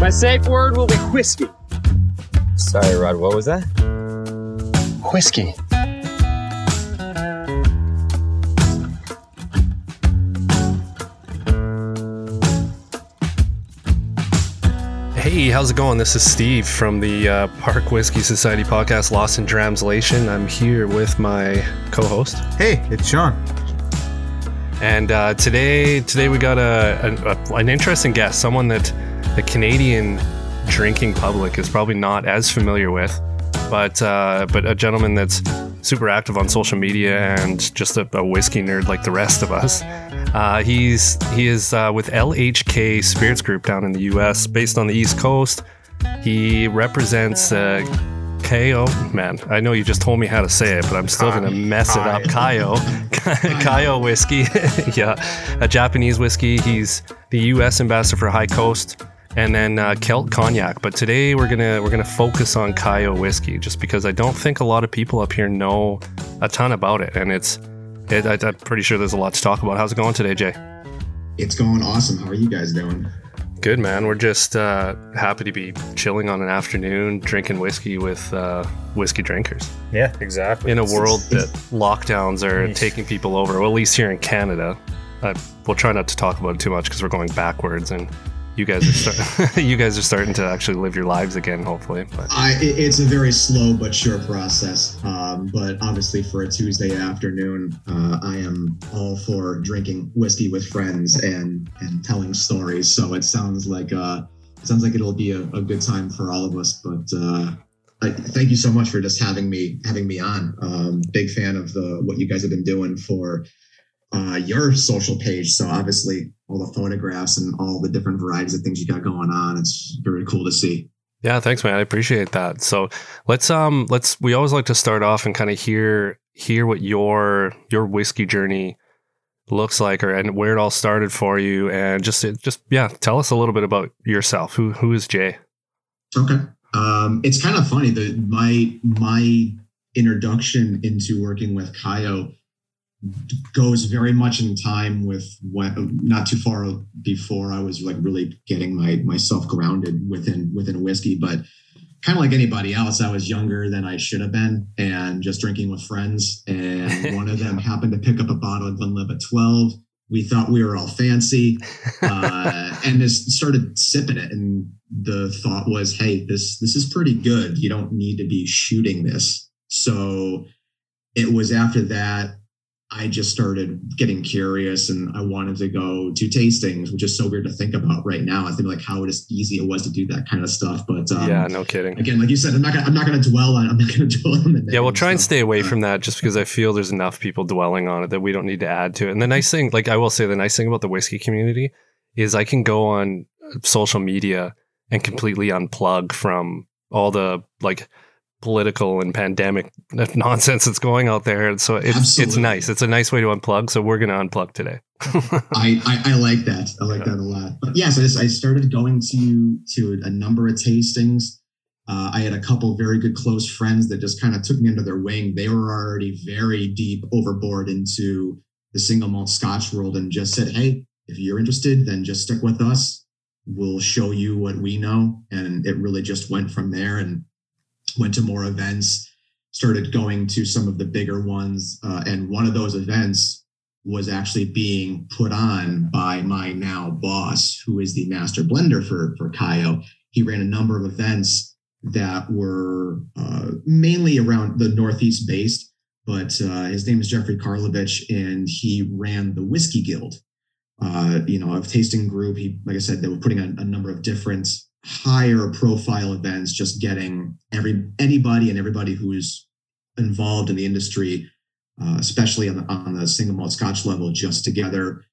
My safe word will be whiskey. Sorry, Rod, what was that? Whiskey. Hey, how's it going? This is Steve from the uh, Park Whiskey Society podcast, Lost in Translation. I'm here with my co-host, Hey, it's Sean. and uh, today, today we got a, a, an interesting guest, someone that the Canadian drinking public is probably not as familiar with, but uh, but a gentleman that's super active on social media and just a, a whiskey nerd like the rest of us. Uh, he's he is uh, with LHK Spirits Group down in the U.S., based on the East Coast. He represents uh, Kayo. Man, I know you just told me how to say it, but I'm still gonna mess it up. Kayo, Kayo whiskey. yeah, a Japanese whiskey. He's the U.S. ambassador for High Coast, and then uh, Kelt Cognac. But today we're gonna we're gonna focus on Kayo whiskey, just because I don't think a lot of people up here know a ton about it, and it's. It, I, I'm pretty sure there's a lot to talk about. How's it going today, Jay? It's going awesome. How are you guys doing? Good man. We're just uh, happy to be chilling on an afternoon, drinking whiskey with uh, whiskey drinkers Yeah, exactly. in a world that lockdowns are taking people over. Well, at least here in Canada. Uh, we'll try not to talk about it too much because we're going backwards, and you guys are start- you guys are starting to actually live your lives again, hopefully. But I, it's a very slow but sure process. Um, but obviously, for a Tuesday afternoon, uh, I am all for drinking whiskey with friends and and telling stories. So it sounds like uh, it sounds like it'll be a, a good time for all of us. But uh, I, thank you so much for just having me having me on. Um, big fan of the what you guys have been doing for uh, your social page. So obviously, all the photographs and all the different varieties of things you got going on. It's very cool to see. Yeah, thanks, man. I appreciate that. So let's um let's we always like to start off and kind of hear hear what your your whiskey journey looks like or and where it all started for you and just just yeah, tell us a little bit about yourself. Who who is Jay? Okay. Um, it's kind of funny that my my introduction into working with Kaiyo goes very much in time with what not too far before I was like really getting my myself grounded within within whiskey, but kind of like anybody else, I was younger than I should have been and just drinking with friends. And one of them happened to pick up a bottle of Glenlivet 12. We thought we were all fancy uh, and just started sipping it. And the thought was, hey, this this is pretty good. You don't need to be shooting this. So it was after that I just started getting curious and I wanted to go to tastings, which is so weird to think about right now. I think like how just easy it was to do that kind of stuff. But um, yeah, no kidding. again, like you said, I'm not gonna, I'm not going to dwell on I'm not going to dwell on the Yeah, we'll try and stay away from that just because I feel there's enough people dwelling on it that we don't need to add to it. And the nice thing, like I will say, the nice thing about the whiskey community is I can go on social media and completely unplug from all the like political and pandemic nonsense that's going out there. And so it's it's nice. It's a nice way to unplug. So we're gonna unplug today. I, I, I like that. I like Yeah. that a lot. But yes, I, just, I started going to to a number of tastings. Uh, I had a couple very good close friends that just kind of took me under their wing. They were already very deep overboard into the single malt Scotch world and just said, "Hey, if you're interested, then just stick with us. We'll show you what we know." And it really just went from there and went to more events. Started going to some of the bigger ones, uh, and one of those events was actually being put on by my now boss, who is the master blender for for Kaiyo. He ran a number of events that were uh, mainly around the Northeast based, but uh, his name is Jeffrey Karlovich, and he ran the Whiskey Guild. Uh, you know, a tasting group. He, like I said, they were putting on a number of different higher profile events, just getting every anybody and everybody who's involved in the industry uh, especially on the, on the single malt scotch level, just together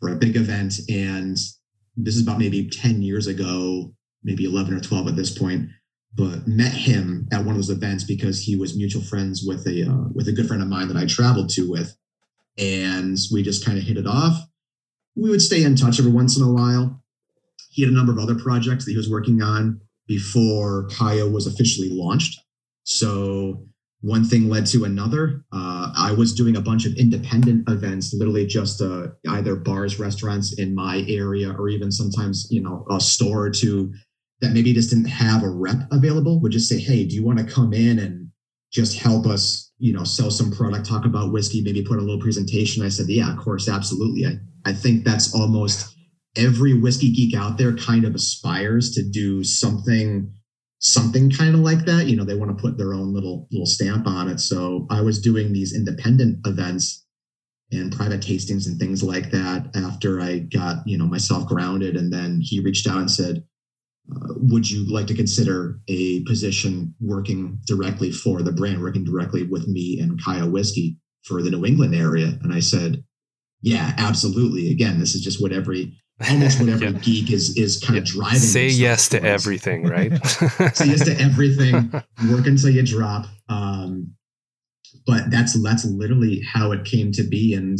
for a big event. And this is about maybe 10 years ago, maybe 11 or 12 at this point, but met him at one of those events because he was mutual friends with a, uh, with a good friend of mine that I traveled to with. And we just kind of hit it off. We would stay in touch every once in a while. He had a number of other projects that he was working on before Kaiyo was officially launched. So one thing led to another. Uh, I was doing a bunch of independent events, literally just uh, either bars, restaurants in my area, or even sometimes, you know, a store or two that maybe just didn't have a rep available would just say, Hey, do you want to come in and just help us, you know, sell some product, talk about whiskey, maybe put a little presentation. I said, Yeah, of course, absolutely. I, I think that's almost every whiskey geek out there kind of aspires to do something something kind of like that. You know they want to put their own little little stamp on it. So i was doing these independent events and private tastings and things like that after i got you know myself grounded. And then he reached out and said uh, would you like to consider a position working directly for the brand working directly with me and Kaiyo whiskey for the new england area? And i said yeah absolutely. Again this is just what every almost what every yeah. geek is is kind yeah. of driving. Say yes to everything, right? Say yes to everything. Work until you drop. Um, but that's that's literally how it came to be, and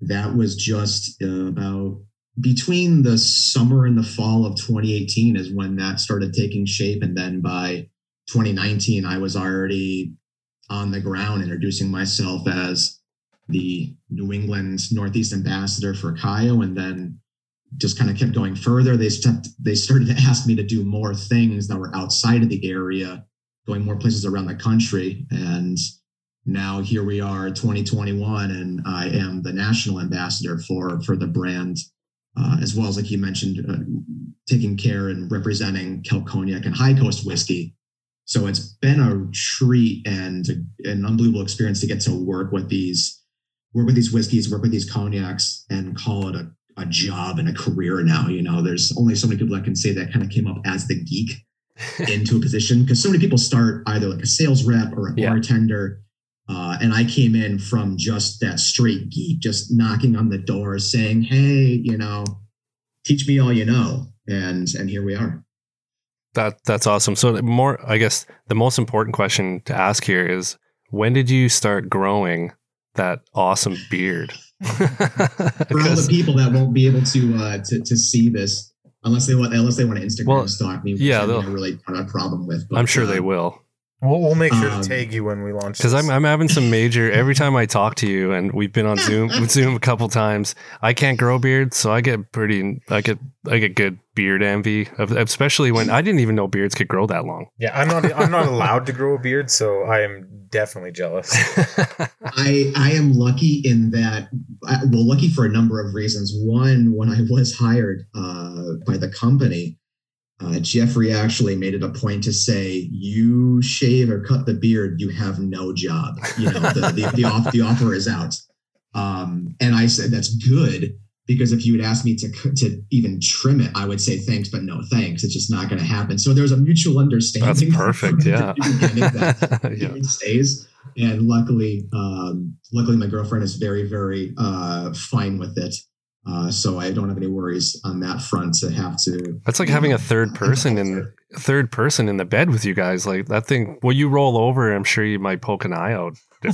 that was just uh, about between the summer and the fall of 2018 is when that started taking shape, and then by 2019, I was already on the ground introducing myself as the New England Northeast ambassador for Kaiyo, and then just kind of kept going further. They stepped, they started to ask me to do more things that were outside of the area, going more places around the country. And now here we are, 2021, and I am the national ambassador for for the brand, uh, as well as like you mentioned, uh, taking care and representing Kelt Cognac and High Coast whiskey. So it's been a treat and an unbelievable experience to get to work with these work with these whiskeys, work with these cognacs, and call it a a job and a career now. You know, there's only so many people that can say that kind of came up as the geek into a position because so many people start either like a sales rep or a yeah. bartender. Uh, and I came in from just that straight geek, just knocking on the door saying, Hey, you know, teach me all you know. And, and here we are. That that's awesome. So more, I guess the most important question to ask here is when did you start growing that awesome beard? For all the people that won't be able to uh, to to see this, unless they want unless they want to Instagram well, stalk me, yeah, they'll really have a problem with. But, I'm sure uh, they will. We'll, we'll make sure um, to tag you when we launch. Because I'm I'm having some major every time I talk to you, and we've been on Zoom Zoom a couple times. I can't grow beards, so I get pretty I get I get good beard envy, especially when I didn't even know beards could grow that long. Yeah, I'm not I'm not allowed to grow a beard, so I am definitely jealous. I I am lucky in that well, lucky for a number of reasons. One, when I was hired uh, by the company, uh, Jeffrey actually made it a point to say, "You shave or cut the beard, you have no job. You know, the the, the, off, the offer is out." Um, and I said, "That's good." Because if you would ask me to to even trim it, I would say thanks, but no thanks. It's just not going to happen. So there's a mutual understanding. That's perfect. Yeah. that yeah. Stays, and luckily, um, luckily, my girlfriend is very, very uh, fine with it. Uh, so I don't have any worries on that front to have to. That's like having know, a third person in third person in the bed with you guys. Like that thing. Well, you roll over, I'm sure you might poke an eye out.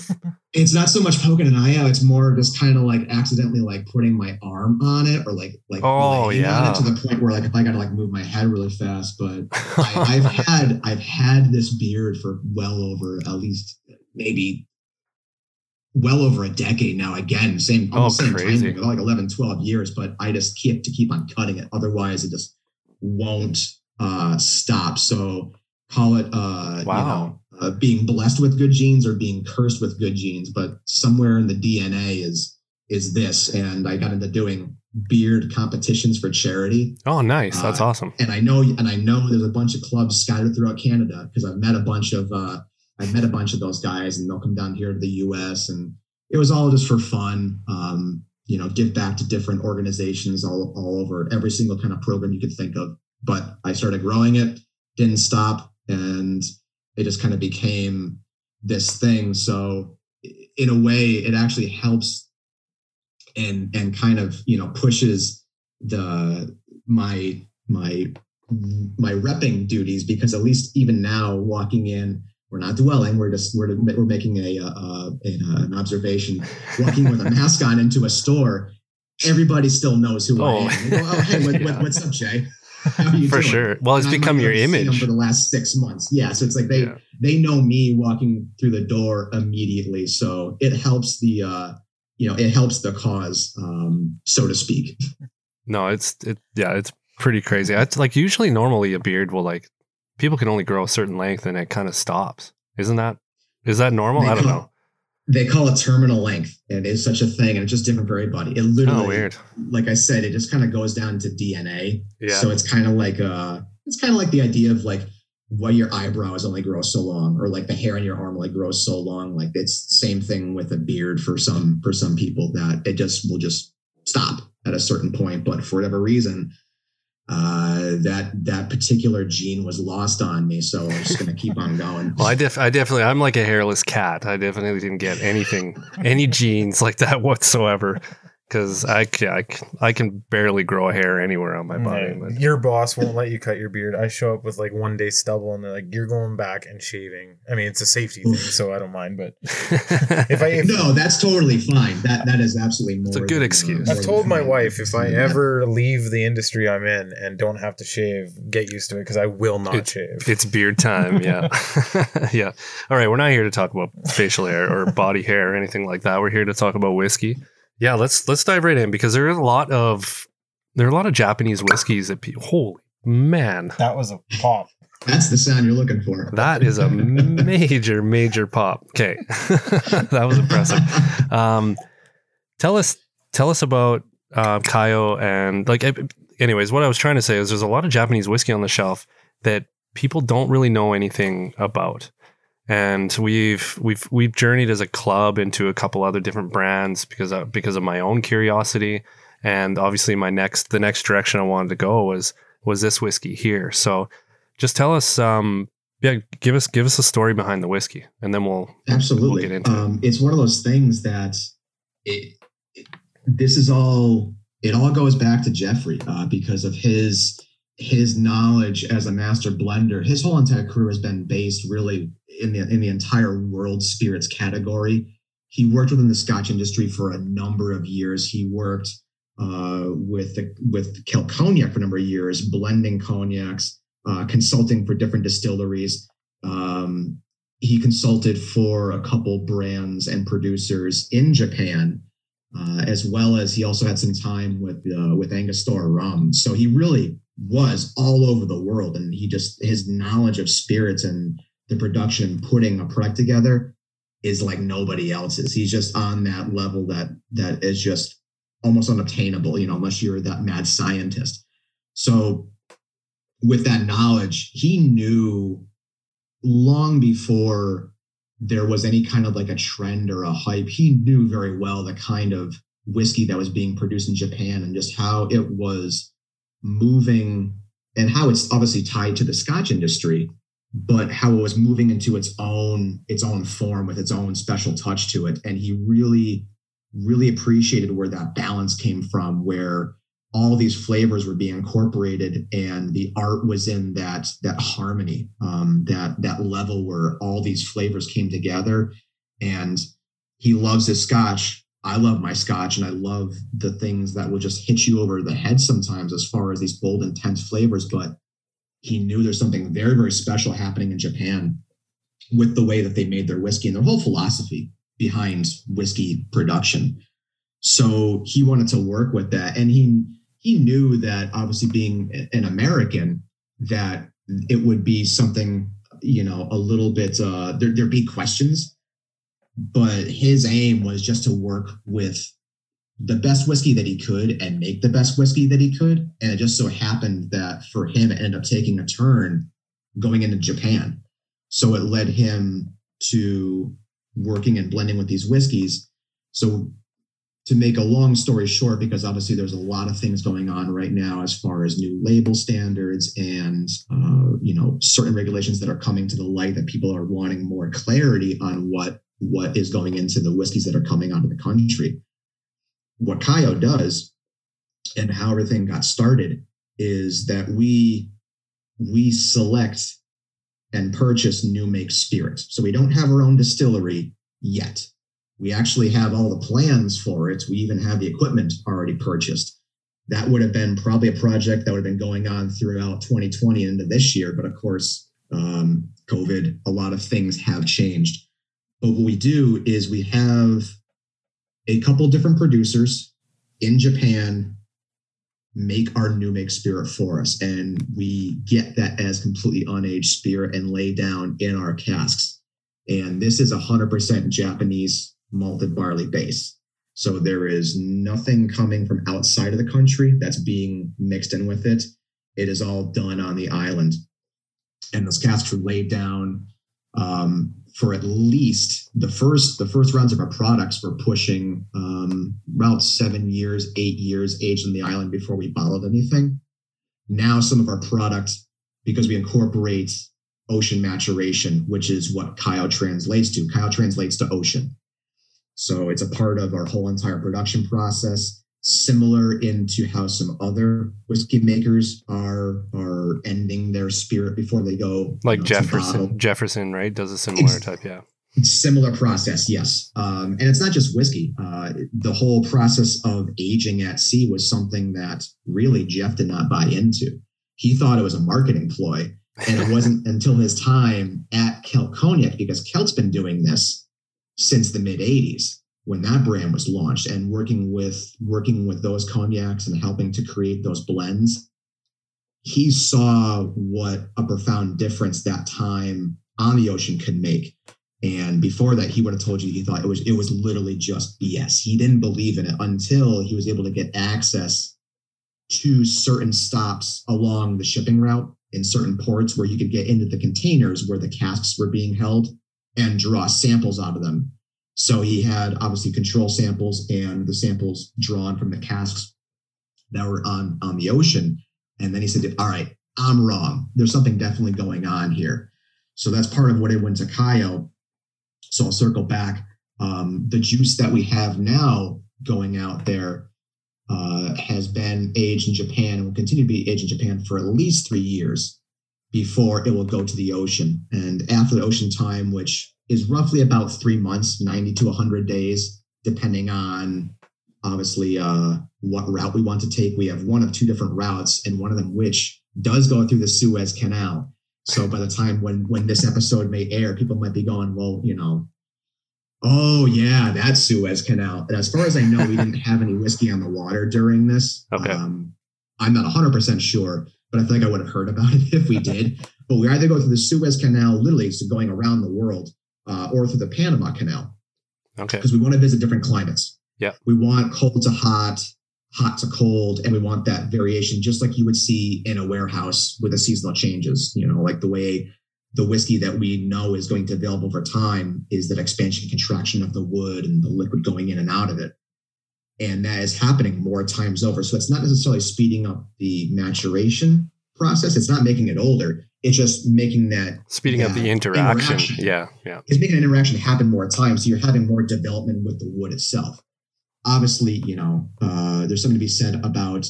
It's not so much poking an eye out. It's more just kind of like accidentally like putting my arm on it or like like oh yeah to the point where like if I got to like move my head really fast. But I, I've had I've had this beard for well over at least maybe well over a decade now. Again, same oh, same crazy. time, like 11, 12 years, but I just keep to keep on cutting it. Otherwise, it just won't uh, stop. So call it, uh, wow. you know, uh, being blessed with good genes or being cursed with good genes, but somewhere in the DNA is is this. And I got into doing beard competitions for charity. Oh, nice! That's uh, awesome. And I know, and I know there's a bunch of clubs scattered throughout Canada because I've met a bunch of uh, I met a bunch of those guys and they'll come down here to the US and it was all just for fun. Um, you know, give back to different organizations all, all over every single kind of program you could think of. But I started growing it, didn't stop, and it just kind of became this thing. So in a way, it actually helps and and kind of, you know, pushes the my my my repping duties because at least even now walking in we're not dwelling. We're just we're, we're making a, uh, uh, an observation. Walking with a mask on into a store, everybody still knows who oh. I am. Go, oh, hey, what, yeah. what, what's up, Jay? for sure. Well, it's become your image for the last six months. Yeah, so it's like they yeah. they know me walking through the door immediately. So it helps the uh, you know it helps the cause, um, so to speak. No, it's it yeah, it's pretty crazy. It's like usually normally a beard will like people can only grow a certain length and it kind of stops. Isn't that is that normal? I don't know. They call it terminal length. And It is such a thing, and it's just different for everybody. It literally, Oh, weird. like I said, it just kind of goes down to DNA. Yeah. So it's kind of like uh it's kind of like the idea of like why your eyebrows only grow so long, or like the hair on your arm only grows so long. Like it's same thing with a beard for some for some people that it just will just stop at a certain point. But for whatever reason, uh that that particular gene was lost on me. So I'm just gonna keep on going. Well, I def I definitely I'm like a hairless cat. I definitely didn't get anything any genes like that whatsoever because I, ca- I c- I can barely grow a hair anywhere on my body. Yeah, but- Your boss won't let you cut your beard. I show up with like one day stubble, and they're like, "You're going back and shaving." I mean, it's a safety thing, so I don't mind. But if I if, no, that's totally fine. That that is absolutely more. It's a good than, uh, excuse. I've told my wife if I ever leave the industry I'm in and don't have to shave, get used to it because I will not shave. It's beard time, yeah. yeah. All right, we're not here to talk about facial hair or body hair or anything like that. We're here to talk about whiskey. Yeah, let's let's dive right in because there are a lot of there are a lot of Japanese whiskeys that people holy man, that was a pop. That's the sound you're looking for. that is a major major pop. Okay. that was impressive. Um tell us tell us about uh Kaiyo and like anyways, what I was trying to say is there's a lot of Japanese whiskey on the shelf that people don't really know anything about. And we've we've we've journeyed as a club into a couple other different brands because of, because of my own curiosity and obviously my next the next direction I wanted to go was was this whiskey here. So just tell us um yeah, give us give us a story behind the whiskey and then we'll Absolutely. We'll get into it. um, It's one of those things that it, it- this is all. It all goes back to Jeffrey uh, because of his his knowledge as a master blender. His whole entire career has been based really in the in the entire world spirits category. He worked within the Scotch industry for a number of years. He worked uh, with the, with Kelt Cognac for a number of years, blending cognacs, uh, consulting for different distilleries. Um, he consulted for a couple brands and producers in Japan, uh, as well as he also had some time with uh, with Angostura rum. So he really was all over the world, and he just his knowledge of spirits and the production, putting a product together, is like nobody else's. He's just on that level that that is just almost unobtainable, you know, unless you're that mad scientist. So with that knowledge, he knew long before there was any kind of like a trend or a hype, he knew very well the kind of whiskey that was being produced in Japan and just how it was moving and how it's obviously tied to the scotch industry, but how it was moving into its own its own form with its own special touch to it. And he really, really appreciated where that balance came from, where all these flavors were being incorporated and the art was in that that harmony um, that that level where all these flavors came together and he loves his scotch i love my scotch and i love the things that will just hit you over the head sometimes as far as these bold intense flavors but he knew there's something very very special happening in japan with the way that they made their whiskey and their whole philosophy behind whiskey production. So he wanted to work with that. And he he knew that obviously being an American, that it would be something, you know, a little bit, uh, there, there'd be questions, but his aim was just to work with the best whiskey that he could and make the best whiskey that he could. And it just so happened that for him, it ended up taking a turn going into Japan. So it led him to working and blending with these whiskeys. So to make a long story short, because obviously there's a lot of things going on right now as far as new label standards and uh, you know certain regulations that are coming to the light that people are wanting more clarity on what what is going into the whiskeys that are coming out of the country. What Kaiyo does and how everything got started is that we we select and purchase new make spirits. So we don't have our own distillery yet we actually have all the plans for it. We even have the equipment already purchased. That would have been probably a project that would have been going on throughout 2020 into this year. But of course, um, COVID, a lot of things have changed. But what we do is we have a couple different producers in Japan make our new make spirit for us. And we get that as completely unaged spirit and lay down in our casks. And this is 100% Japanese malted barley base. So there is nothing coming from outside of the country that's being mixed in with it. It is all done on the island. And those casks were laid down um, for at least the first the first rounds of our products were pushing um, about seven years, eight years aged on the island before we bottled anything. Now some of our products, because we incorporate ocean maturation, which is what Kaiyo translates to. Kaiyo translates to ocean. So it's a part of our whole entire production process similar into how some other whiskey makers are are ending their spirit before they go like you know, jefferson jefferson right? Does a similar it's, type yeah. similar process yes. Um, and it's not just whiskey. Uh, the whole process of aging at sea was something that really jeff did not buy into. He thought it was a marketing ploy and it wasn't until his time at Kelt Cognac because Kelt's been doing this since the mid 80s when that brand was launched and working with working with those cognacs and helping to create those blends he saw what a profound difference that time on the ocean could make. And before that he would have told you he thought it was it was literally just bs he didn't believe in it until he was able to get access to certain stops along the shipping route in certain ports where you could get into the containers where the casks were being held and draw samples out of them so he had obviously control samples and the samples drawn from the casks that were on, on the ocean. And then he said, All right, I'm wrong. There's something definitely going on here. So that's part of what it went to Kaiyo. So I'll circle back. Um, the juice that we have now going out there uh, has been aged in Japan and will continue to be aged in Japan for at least three years before it will go to the ocean. And after the ocean time, which is roughly about three months, 90 to 100 days, depending on obviously uh, what route we want to take. We have one of two different routes, and one of them which does go through the Suez Canal. So by the time when when this episode may air, people might be going, well, you know, oh yeah, that Suez Canal. And as far as I know, we didn't have any whiskey on the water during this. Okay. Um, I'm not 100% sure, but I feel like I would have heard about it if we did. But we either go through the Suez Canal, literally, so going around the world, uh, or through the Panama Canal. Okay. Because we want to visit different climates. Yeah. We want cold to hot, hot to cold, and we want that variation, just like you would see in a warehouse with the seasonal changes. You know, like the way the whiskey that we know is going to develop over time is that expansion contraction of the wood and the liquid going in and out of it. And that is happening more times over. So it's not necessarily speeding up the maturation process. It's not making it older. It's just making that speeding that up the interaction. interaction. Yeah, yeah. It's making an interaction happen more times. So you're having more development with the wood itself. Obviously, you know, uh, there's something to be said about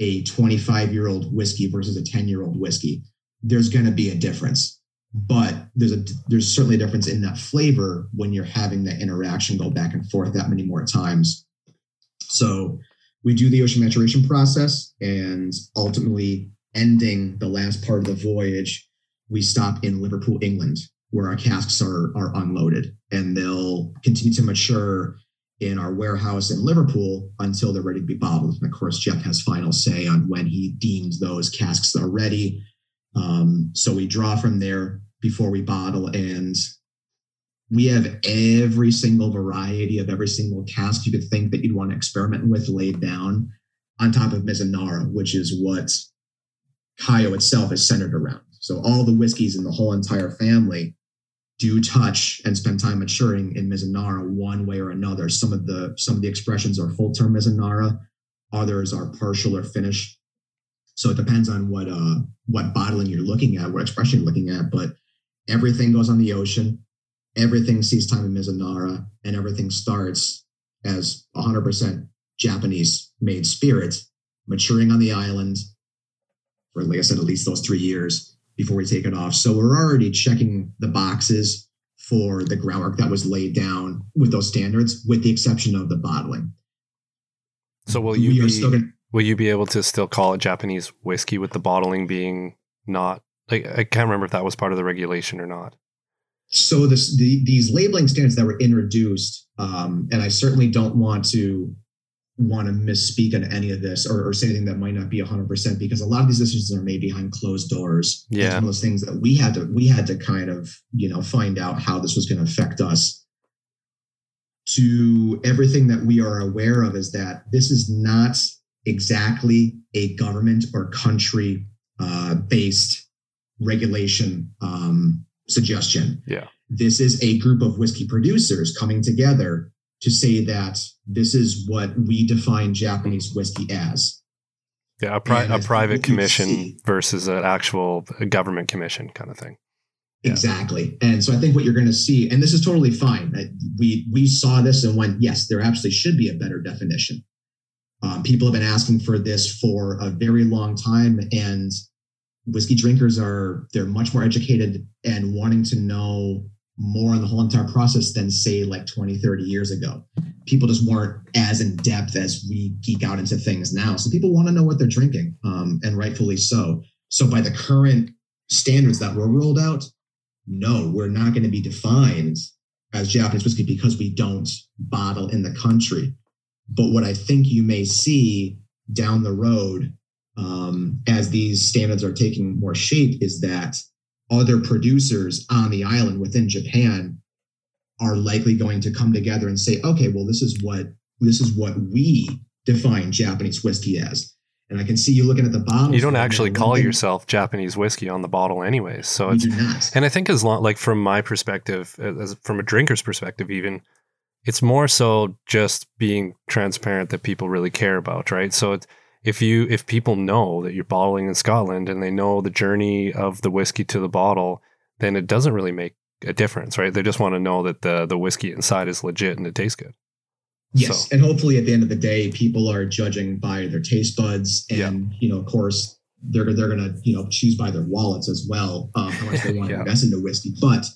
a 25 year old whiskey versus a 10 year old whiskey. There's going to be a difference, but there's a there's certainly a difference in that flavor when you're having that interaction go back and forth that many more times. So we do the ocean maturation process, and ultimately ending the last part of the voyage, we stop in Liverpool, England, where our casks are, are unloaded and they'll continue to mature in our warehouse in Liverpool until they're ready to be bottled. And of course, Jeff has final say on when he deems those casks are ready. Um, so we draw from there before we bottle, and we have every single variety of every single cask you could think that you'd want to experiment with laid down on top of Mizunara, which is what Kaiyo itself is centered around. So all the whiskeys in the whole entire family do touch and spend time maturing in Mizunara one way or another. Some of the some of the expressions are full term Mizunara, others are partial or finished. So it depends on what uh what bottling you're looking at, what expression you're looking at. But everything goes on the ocean, everything sees time in Mizunara, and everything starts as 100% Japanese made spirit maturing on the island for, like I said, at least those three years before we take it off. So we're already checking the boxes for the groundwork that was laid down with those standards, with the exception of the bottling. So will you be, gonna, will you be able to still call it Japanese whiskey with the bottling being not like I can't remember if that was part of the regulation or not. So this the, these labeling standards that were introduced, um, and I certainly don't want to want to misspeak on any of this or, or, say anything that might not be 100% because a lot of these decisions are made behind closed doors. Yeah. it's one of those things that we had to we had to kind of you know find out how this was going to affect us. To everything that we are aware of is that this is not exactly a government or country uh, based regulation um, suggestion. Yeah. This is a group of whiskey producers coming together to say that this is what we define Japanese whiskey as. Yeah, a, pri- a private commission versus an actual government commission kind of thing. Exactly. And so I think what you're going to see, and this is totally fine. We we saw this and went, yes, there absolutely should be a better definition. Um, people have been asking for this for a very long time, and whiskey drinkers are they're much more educated and wanting to know more on the whole entire process than say like 20 30 years ago. People just weren't as in depth as we geek out into things now. So people want to know what they're drinking um, and rightfully so. So by the current standards that were rolled out no we're not going to be defined as japanese whiskey because we don't bottle in the country. But what i think you may see down the road um, as these standards are taking more shape is that other producers on the island within Japan are likely going to come together and say, okay, well, this is what this is what we define Japanese whiskey as. And I can see you looking at the bottle. You don't actually call thing, yourself Japanese whiskey on the bottle, anyways. So it's and I think as long like from my perspective, as from a drinker's perspective, even it's more so just being transparent that people really care about, right? So it's if you if people know that you're bottling in Scotland and they know the journey of the whiskey to the bottle, then it doesn't really make a difference, right? They just want to know that the the whiskey inside is legit and it tastes good. Yes, so. and hopefully at the end of the day, people are judging by their taste buds, and yeah. you know, of course, they're they're gonna you know choose by their wallets as well um, how much they want yeah. to invest into whiskey. But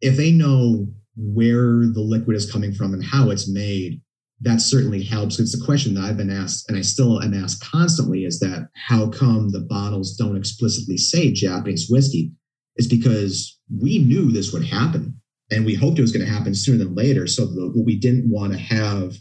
if they know where the liquid is coming from and how it's made, that certainly helps. It's a question that I've been asked, and I still am asked constantly: is that how come the bottles don't explicitly say Japanese whiskey? Is because we knew this would happen, and we hoped it was going to happen sooner than later. So what we didn't want to have,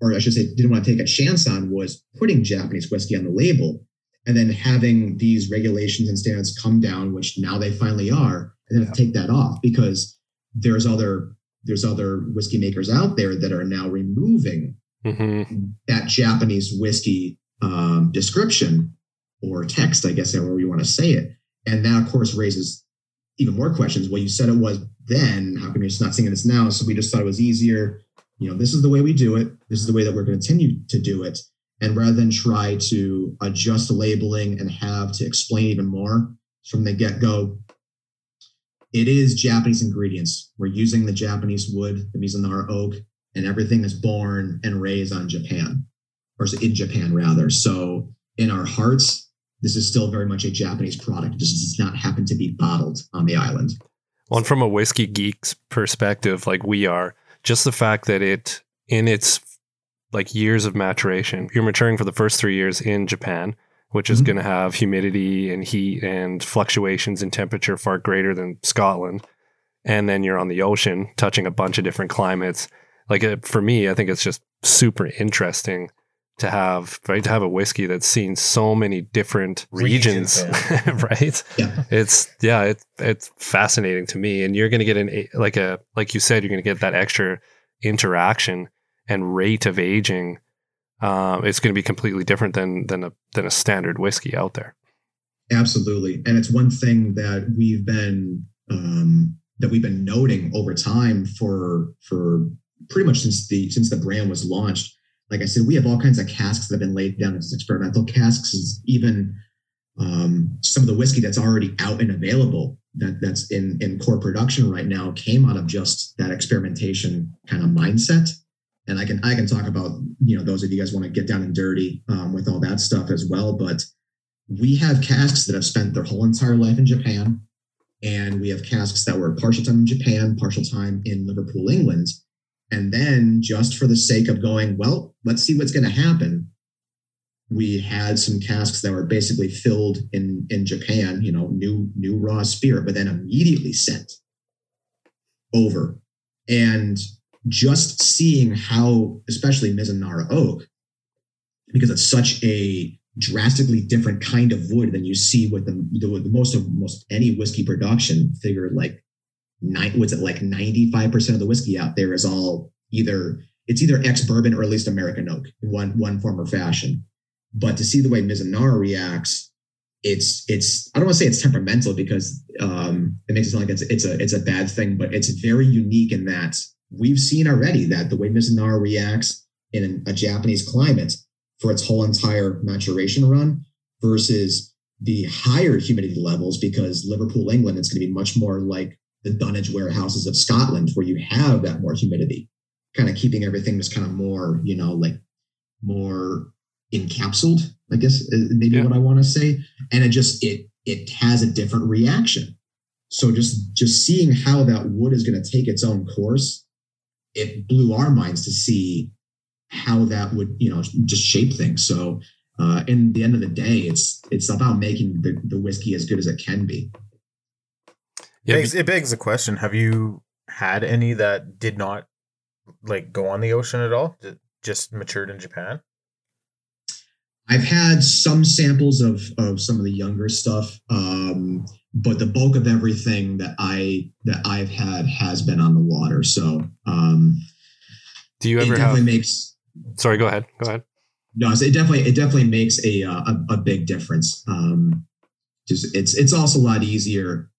or I should say, didn't want to take a chance on, was putting Japanese whiskey on the label, and then having these regulations and standards come down, which now they finally are, and then yeah. take that off because there's other there's other whiskey makers out there that are now removing mm-hmm. that Japanese whiskey um, description or text, I guess, however you want to say it. And that, of course, raises even more questions. Well, you said it was then. How come you're just not saying this now? So we just thought it was easier. You know, this is the way we do it. This is the way that we're going to continue to do it. And rather than try to adjust the labeling and have to explain even more from the get go, it is Japanese ingredients. We're using the Japanese wood, the Mizunara oak, and everything is born and raised on Japan, or in Japan rather. So in our hearts, this is still very much a Japanese product. It just does not happen to be bottled on the island. Well, and from a whiskey geek's perspective, like we are, just the fact that it in its like years of maturation, you're maturing for the first three years in Japan which is mm-hmm. going to have humidity and heat and fluctuations in temperature far greater than Scotland. And then you're on the ocean, touching a bunch of different climates. Like it, for me, I think it's just super interesting to have right to have a whiskey that's seen so many different regions, regions right? Yeah. It's yeah, it's it's fascinating to me. And you're going to get an like a like you said, you're going to get that extra interaction and rate of aging uh, it's going to be completely different than than a than a standard whiskey out there. Absolutely, and it's one thing that we've been um, that we've been noting over time for for pretty much since the since the brand was launched. Like I said, we have all kinds of casks that have been laid down as experimental casks, is even um, some of the whiskey that's already out and available that that's in in core production right now came out of just that experimentation kind of mindset and I can I can talk about you know those of you guys want to get down and dirty um, with all that stuff as well. But we have casks that have spent their whole entire life in Japan, and we have casks that were partial time in Japan, partial time in Liverpool, England, and then just for the sake of going, well, let's see what's going to happen. We had some casks that were basically filled in in Japan, you know, new new raw spirit, but then immediately sent over. And just seeing how, especially Mizunara oak, because it's such a drastically different kind of wood than you see with the, the, the most of most any whiskey production. Figure like nine, what's it like ninety five percent of the whiskey out there is all either it's either ex bourbon or at least American oak in one one form or fashion. But to see the way Mizunara reacts, it's it's I don't want to say it's temperamental because um, it makes it sound like it's it's a it's a bad thing, but it's very unique in that we've seen already that the way Mizunara reacts in a Japanese climate for its whole entire maturation run versus the higher humidity levels because Liverpool, England, it's going to be much more like the dunnage warehouses of Scotland where you have that more humidity, kind of keeping everything just kind of more, you know, like more encapsulated, I guess uh, maybe yeah. what I want to say. And it just it it has a different reaction. So just just seeing how that wood is going to take its own course, it blew our minds to see how that would you know just shape things. So uh, in the end of the day, it's it's about making the, the whiskey as good as it can be. It begs, it begs the question: Have you had any that did not like go on the ocean at all? Just matured in Japan. I've had some samples of of some of the younger stuff, um, but the bulk of everything that I that I've had has been on the water. So, um, do you ever definitely have? Makes Sorry, go ahead. Go ahead. No, it definitely it definitely makes a uh, a, a, big difference. Um, just it's it's also a lot easier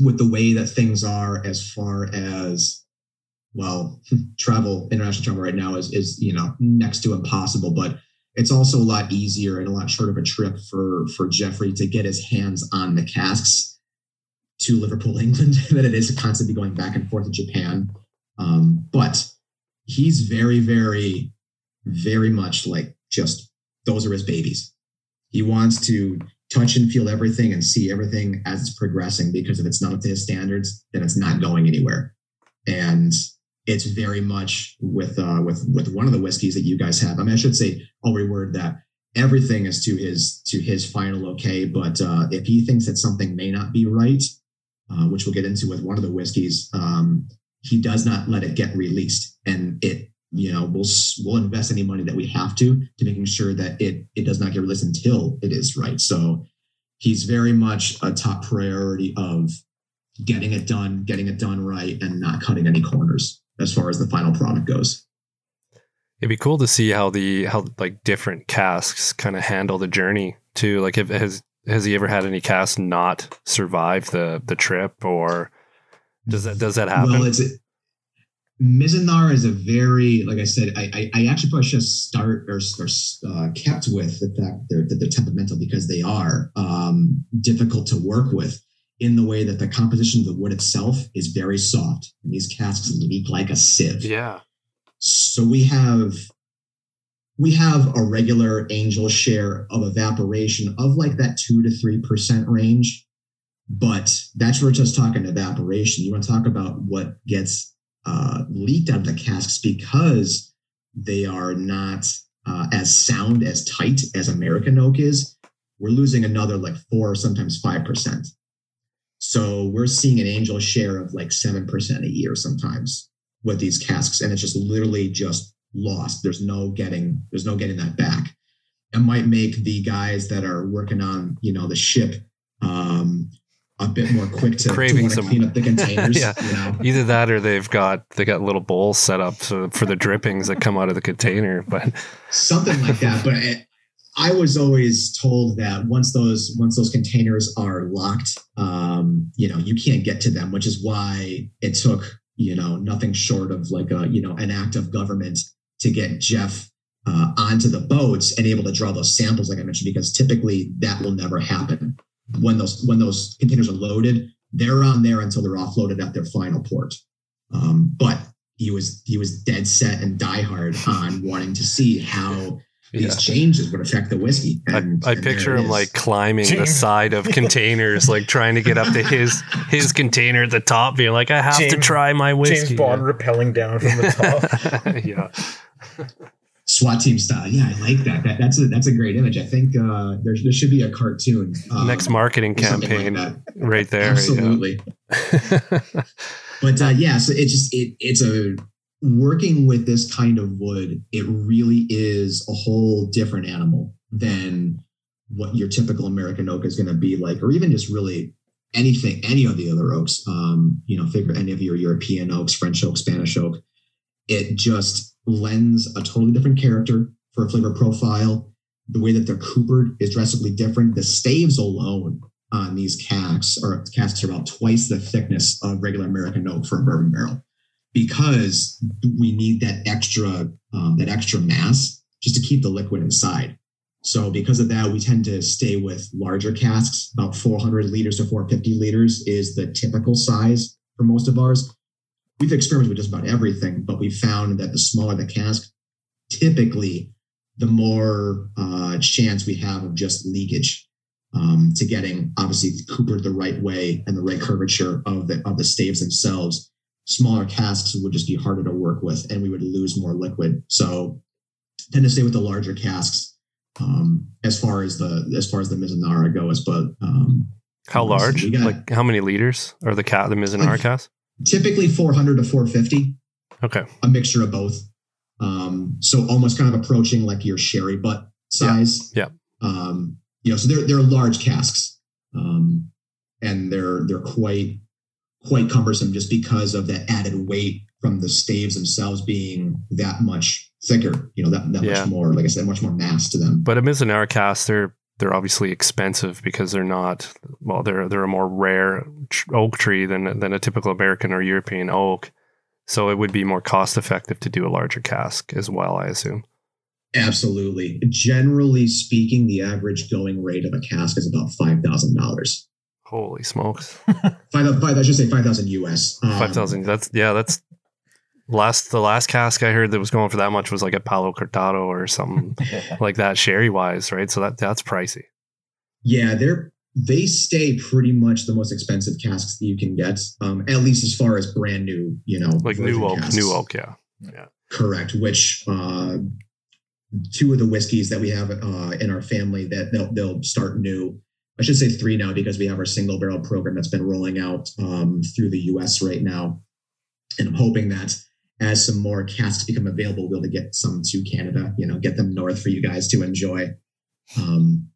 with the way that things are as far as well travel international travel right now is is you know next to impossible but it's also a lot easier and a lot shorter of a trip for for jeffrey to get his hands on the casks to liverpool england than it is to constantly going back and forth to japan um, but he's very, very, very much like just those are his babies. He wants to touch and feel everything and see everything as it's progressing because if it's not up to his standards, then it's not going anywhere. And it's very much with uh, with with one of the whiskeys that you guys have. I mean, I should say, I'll reword that. Everything is to his to his final okay, but uh, if he thinks that something may not be right, uh, which we'll get into with one of the whiskeys, um, he does not let it get released and it you know we'll we'll invest any money that we have to to making sure that it it does not get released until it is right so he's very much a top priority of getting it done getting it done right and not cutting any corners as far as the final product goes. It'd be cool to see how the how like different casks kind of handle the journey too. Like if has has he ever had any casks not survive the the trip or does that does that happen? Well, it's Mizunara is a very, like I said, I I, I actually probably should start or, or uh, kept with the fact that they're, that they're temperamental because they are um, difficult to work with in the way that the composition of the wood itself is very soft and these casks leak like a sieve. Yeah. So we have we have a regular angel share of evaporation of like that two to three percent range. But that's where we're just talking evaporation. You want to talk about what gets uh, leaked out of the casks because they are not uh, as sound, as tight as American oak is. We're losing another like four, sometimes five percent. So we're seeing an angel share of like seven percent a year sometimes with these casks, and it's just literally just lost. There's no getting, there's no getting that back. It might make the guys that are working on, you know, the ship um, a bit more quick to, craving to some clean up the containers. yeah. You know? Either that or they've got they got little bowls set up for, for the drippings that come out of the container. But something like that. But I, I was always told that once those once those containers are locked, um, you know, you can't get to them, which is why it took you know nothing short of like a you know an act of government to get Jeff uh, onto the boats and able to draw those samples, like I mentioned, because typically that will never happen when those when those containers are loaded, they're on there until they're offloaded at their final port. Um, but he was he was dead set and diehard on wanting to see how these yeah. changes would affect the whiskey. And, I, I picture him like climbing James. the side of containers, like trying to get up to his his container at the top, being like, "I have James, to try my whiskey." James Bond yeah. rappelling down from the top. yeah. SWAT team style. Yeah, I like that. that that's a that's a great image. I think uh, there there should be a cartoon. Um, Next marketing campaign, like right there. Absolutely. Yeah. but uh, yeah, so it just it it's a working with this kind of wood, it really is a whole different animal than what your typical American oak is going to be like, or even just really anything, any of the other oaks. Um, you know, figure any of your European oaks, French oak, Spanish oak. It just lends a totally different character for a flavor profile. The way that they're coopered is drastically different. The staves alone on these casks or casks are about twice the thickness of regular American oak for a bourbon barrel because we need that extra um, that extra mass just to keep the liquid inside. So because of that, we tend to stay with larger casks. About 400 liters to 450 liters is the typical size for most of ours. We've experimented with just about everything, but we found that the smaller the cask, typically the more uh, chance we have of just leakage um, to getting obviously coopered the right way and the right curvature of the of the staves themselves smaller casks would just be harder to work with and we would lose more liquid. So tend to stay with the larger casks um, as far as the as far as the Mizunara goes. But um, how large? Got, like how many liters are the cat the Mizunara cask? Typically 400 to 450. Okay. A mixture of both. Um, so almost kind of approaching like your sherry butt size. Yeah. yeah. Um, you know, so they're they're large casks. Um, and they're they're quite quite cumbersome just because of that added weight from the staves themselves being that much thicker, you know, that, that yeah. much more, like I said, much more mass to them. But a Mizunara cast, they're they're obviously expensive because they're not well, they're they're a more rare oak tree than than a typical American or European oak. So it would be more cost effective to do a larger cask as well, I assume. Absolutely. Generally speaking, the average going rate of a cask is about five thousand dollars. Holy smokes! five, five. I should say five thousand US. Um, five thousand. That's yeah. That's last. The last cask I heard that was going for that much was like a Palo Cortado or something like that, sherry wise, right? So that that's pricey. Yeah, they're they stay pretty much the most expensive casks that you can get, um, at least as far as brand new, you know, like new oak, casks. new oak, yeah, yeah, correct. Which uh, two of the whiskeys that we have uh, in our family that they'll they'll start new I should say three now because we have our single barrel program that's been rolling out um, through the US right now. And I'm hoping that as some more casks become available, we'll be able to get some to Canada, you know, get them north for you guys to enjoy. Um,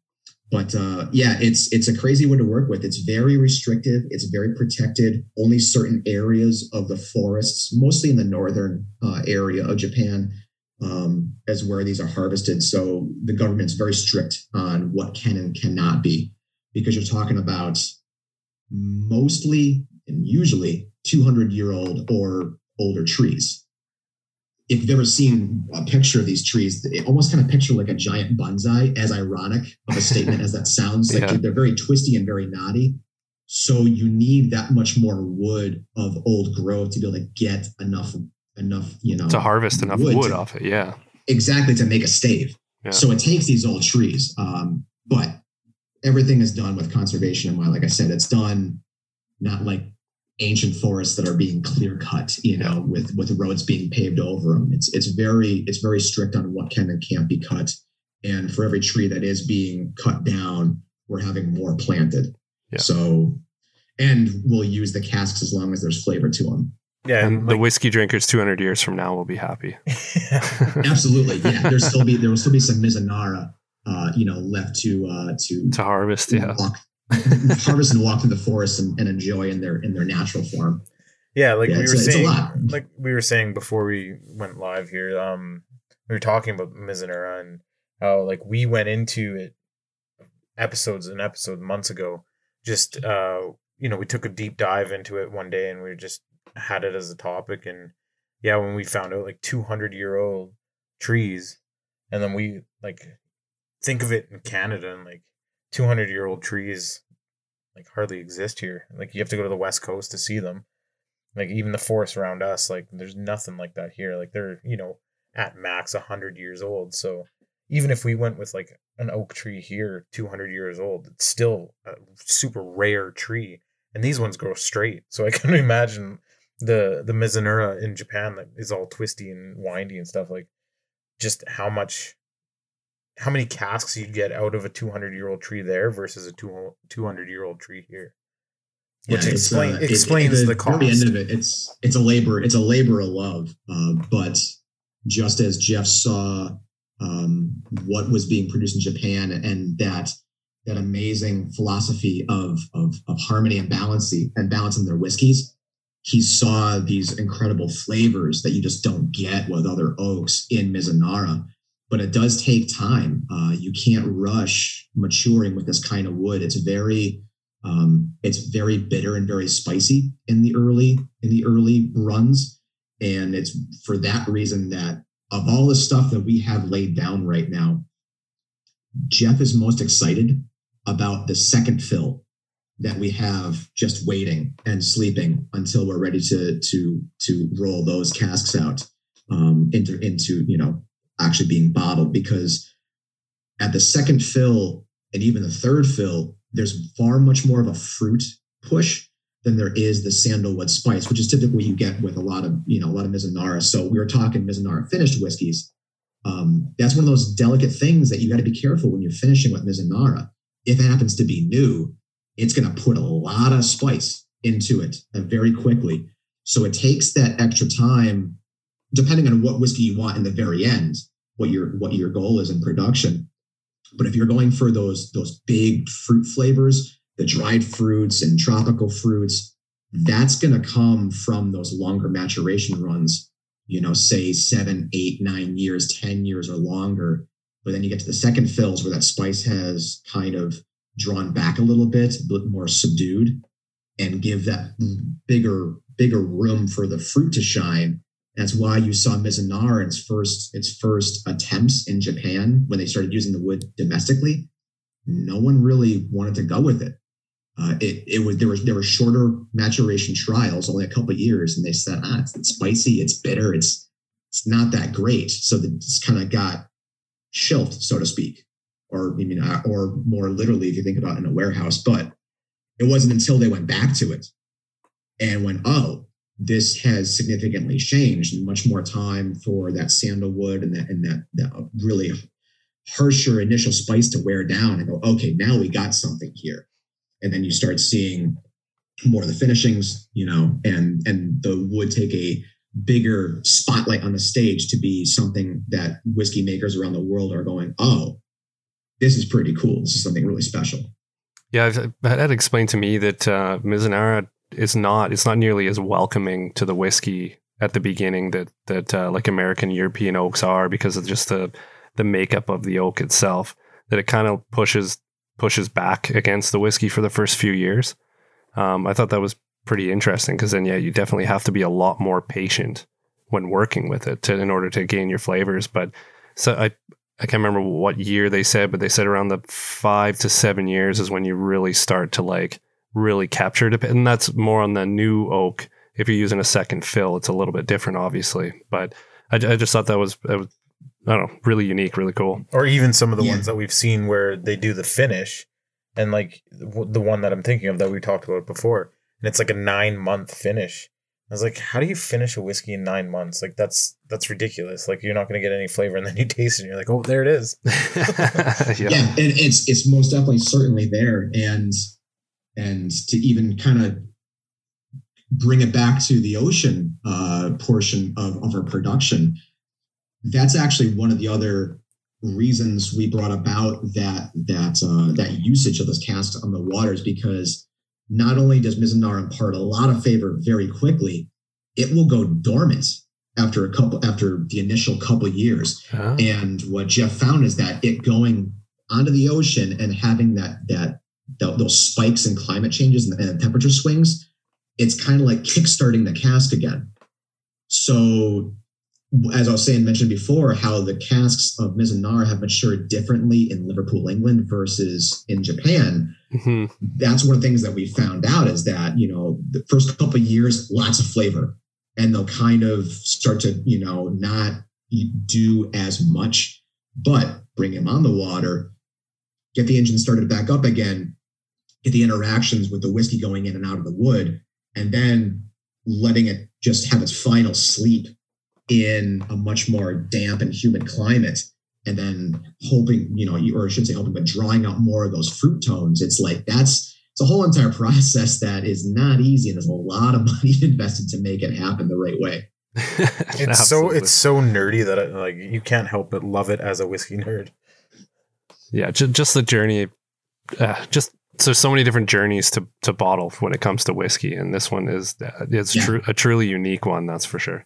but uh, yeah, it's it's a crazy one to work with. It's very restrictive. It's very protected. Only certain areas of the forests, mostly in the northern uh, area of Japan, um, as where these are harvested. So the government's very strict on what can and cannot be because you're talking about mostly and usually 200 year old or older trees. If you've ever seen a picture of these trees, it almost kind of picture like a giant bonsai, as ironic of a statement as that sounds. Like yeah. they're very twisty and very knotty. So you need that much more wood of old growth to be able to get enough enough, you know, to harvest enough wood, wood to, off it. Yeah, exactly to make a stave. Yeah. So it takes these old trees, um, but everything is done with conservation in mind. Like I said, it's done not like ancient forests that are being clear cut, you know, with with roads being paved over them. It's it's very it's very strict on what can and can't be cut. And for every tree that is being cut down, we're having more planted. Yeah. So, and we'll use the casks as long as there's flavor to them. Yeah, and like, the whiskey drinkers 200 years from now will be happy. Absolutely, yeah. There's still be there will still be some Mizunara uh, you know, left to uh, to to harvest, yeah, walk, harvest and walk through the forest and, and, enjoy in their in their natural form. Yeah, like yeah, we were saying, like we were saying before we went live here. Um, we were talking about Mizunara and how like we went into it episodes and episodes months ago. Just uh, you know, we took a deep dive into it one day and we just had it as a topic. And yeah, when we found out like 200 year old trees, and then we like think of it in Canada and like 200 year old trees like hardly exist here. Like you have to go to the west coast to see them. Like even the forests around us, like there's nothing like that here. Like they're you know at max 100 years old. So even if we went with like an oak tree here, 200 years old, it's still a super rare tree. And these ones grow straight. So I can imagine the the Mizunara in Japan that is all twisty and windy and stuff like just how much how many casks you'd get out of a 200 year old tree there versus a 200 year old tree here. which yeah, explain, uh, explains it, the, the cost. the end of it, it's it's a labor it's a labor of love. Uh, but just as Jeff saw um, what was being produced in Japan and that that amazing philosophy of of, of harmony and balancing and balancing their whiskeys, he saw these incredible flavors that you just don't get with other oaks in Mizunara. But it does take time. Uh, you can't rush maturing with this kind of wood. It's very um, it's very bitter and very spicy in the early in the early runs, and it's for that reason that of all the stuff that we have laid down right now, Jeff is most excited about the second fill that we have just waiting and sleeping until we're ready to to to roll those casks out um, into into you know actually being bottled because at the second fill and even the third fill there's far much more of a fruit push than there is the sandalwood spice, which is typically what you get with a lot of, you know, a lot of Mizunara. So we were talking Mizunara finished whiskeys. Um, that's one of those delicate things that you got to be careful when you're finishing with Mizunara. If it happens to be new, it's going to put a lot of spice into it very quickly. So it takes that extra time, depending on what whiskey you want in the very end, what your what your goal is in production. But if you're going for those those big fruit flavors, the dried fruits and tropical fruits, that's going to come from those longer maturation runs. You know, say seven, eight, nine years, ten years or longer. But then you get to the second fills where that spice has kind of drawn back a little bit, a bit more subdued, and give that bigger bigger room for the fruit to shine that's why you saw Mizunara its first its first attempts in Japan when they started using the wood domestically. No one really wanted to go with it. Uh, it, it was there was there were shorter maturation trials, only a couple years, and they said, ah, it's, it's, spicy, it's bitter, it's it's not that great. So it's kind of got shelved, so to speak, or I mean, uh, or more literally, if you think about in a warehouse. But it wasn't until they went back to it and went, oh, this has significantly changed and much more time for that sandalwood and that and that, that really harsher initial spice to wear down and go, okay, now we got something here. And then you start seeing more of the finishings, you know, and and the wood take a bigger spotlight on the stage to be something that whiskey makers around the world are going, oh, this is pretty cool. This is something really special. Yeah, i that explained to me that uh, Mizunara is not it's not nearly as welcoming to the whiskey at the beginning that that uh, like American European oaks are because of just the the makeup of the oak itself that it kind of pushes pushes back against the whiskey for the first few years. Um, I thought that was pretty interesting because then yeah you definitely have to be a lot more patient when working with it to, in order to gain your flavors. But so I I can't remember what year they said, but they said around the five to seven years is when you really start to like really captured it. And that's more on the new oak. If you're using a second fill, it's a little bit different, obviously. But I, I just thought that was, was, I don't know, really unique, really cool. Or even some of the yeah. ones that we've seen where they do the finish, and like the one that I'm thinking of that we talked about before, and it's like a nine month finish. I was like, how do you finish a whiskey in nine months? Like that's that's ridiculous. Like you're not going to get any flavor, and then you taste it, and you're like, oh, there it is. yeah. yeah, and it's it's most definitely certainly there, and and to even kind of bring it back to the ocean uh, portion of, of our production, that's actually one of the other reasons we brought about that that uh, that usage of those casks on the waters because not only does Mizunara impart a lot of favor very quickly, it will go dormant after a couple after the initial couple years. Oh. And what Jeff found is that it going onto the ocean and having that that those spikes in climate changes and, and temperature swings, it's kind of like kickstarting the cask again. So, as I was saying, mentioned before, how the casks of Mizunara have matured differently in Liverpool, England versus in Japan. Mm-hmm. That's one of the things that we found out is that, you know, the first couple of years, lots of flavor, and they'll kind of start to, you know, not do as much, but bring them on the water, get the engine started back up again, the interactions with the whiskey going in and out of the wood, and then letting it just have its final sleep in a much more damp and humid climate. And then hoping, you know, or I should say hoping, but drawing out more of those fruit tones. It's like that's it's a whole entire process that is not easy, and there's a lot of money invested to make it happen the right way. it's so it's so nerdy that it, like you can't help but love it as a whiskey nerd. Yeah, just, just the journey. Uh, just there's so many different journeys to to bottle when it comes to whiskey, and this one is uh, it's yeah. a truly unique one. That's for sure.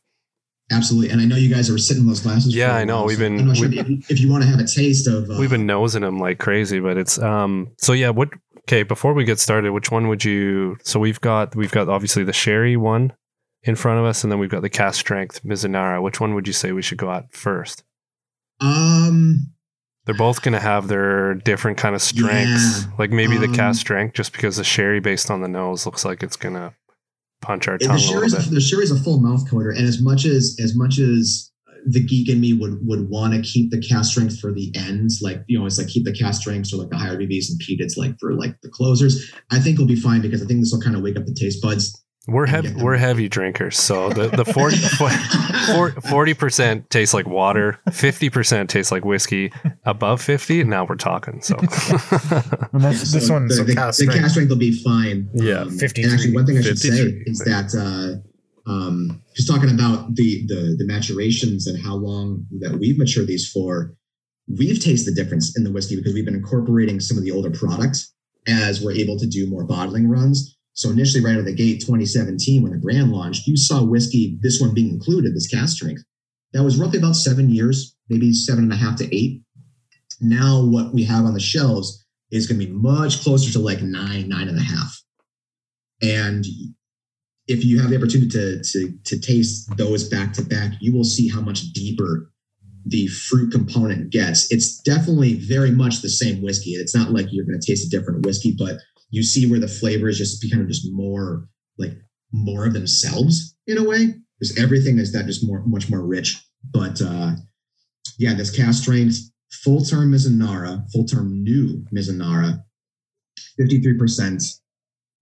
Absolutely, and I know you guys are sitting in those glasses. Yeah, I know. We've been. I'm not sure if, if, you want to have a taste of. Uh, we've been nosing them like crazy, but it's um. So yeah, what? Okay, before we get started, which one would you? So we've got we've got obviously the sherry one in front of us, and then we've got the cast strength Mizunara. Which one would you say we should go at first? Um, they're both going to have their different kind of strengths. Yeah, like maybe um, the cast strength, just because the sherry based on the nose looks like it's going to punch our tongue. The sherry's, a, the sherry's a full mouth coater, and as much as as much as the geek in me would would want to keep the cast strength for the ends, like you know, it's like keep the cast strengths or like the higher BVs and peated like for like the closers. I think we'll be fine because I think this will kind of wake up the taste buds. We're heavy. We're heavy drinkers, so the the 40 percent tastes like water, fifty percent tastes like whiskey. Above fifty, now we're talking. So, that's, so this one, the, the, cask, the cask strength will be fine. Yeah, um, fifty. And actually, one thing I should say is that uh, um, just talking about the the the maturations and how long that we've matured these for, we've tasted the difference in the whiskey because we've been incorporating some of the older products as we're able to do more bottling runs. So initially, right out of the gate, 2017, when the brand launched, you saw whiskey, this one being included, this cast strength. That was roughly about seven years, maybe seven and a half to eight. Now, what we have on the shelves is going to be much closer to like nine, nine and a half. And if you have the opportunity to, to, to taste those back to back, you will see how much deeper the fruit component gets. It's definitely very much the same whiskey. It's not like you're going to taste a different whiskey, but you see where the flavor is just kind of just more like more of themselves in a way. Because everything is that just more much more rich. But uh yeah, this cask strength full term Mizunara, full term new Mizunara, 53%.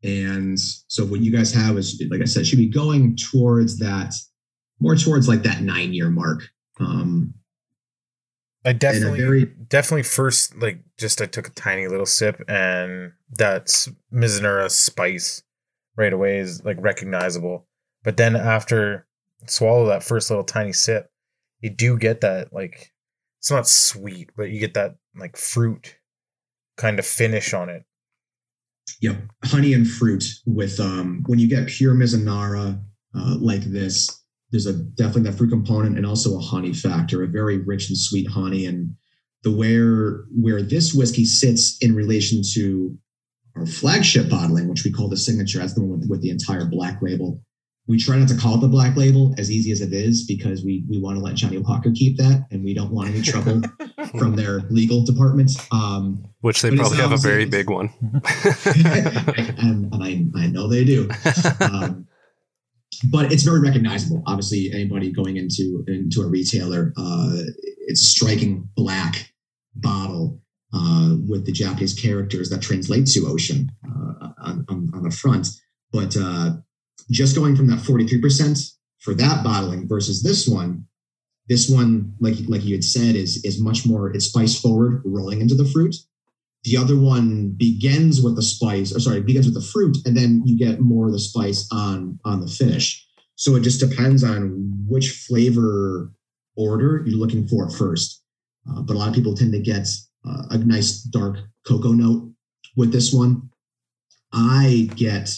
And so what you guys have is like I said, should be going towards that more towards like that nine year mark. Um I definitely very, definitely first like just I took a tiny little sip and that's Mizunara spice right away is like recognizable. But then after swallow that first little tiny sip, you do get that like it's not sweet, but you get that like fruit kind of finish on it. Yep, honey and fruit with um when you get pure Mizunara uh, like this, there's a definitely that fruit component and also a honey factor, a very rich and sweet honey. And the where where this whiskey sits in relation to our flagship bottling, which we call the signature, that's the one with, with the entire black label. We try not to call it the black label as easy as it is because we we want to let Johnnie Walker keep that and we don't want any trouble from their legal department. Um, which they probably have a very big one. and, and I, I know they do. Um, but it's very recognizable. Obviously, anybody going into into a retailer, uh, it's striking black bottle uh, with the Japanese characters that translate to ocean uh, on, on, on, the front. But uh, just going from that forty three percent for that bottling versus this one, this one, like like you had said, is is much more it's spice forward, rolling into the fruit. The other one begins with the spice, or sorry, begins with the fruit, and then you get more of the spice on on the finish. So it just depends on which flavor order you're looking for first. Uh, but a lot of people tend to get uh, a nice dark cocoa note with this one. I get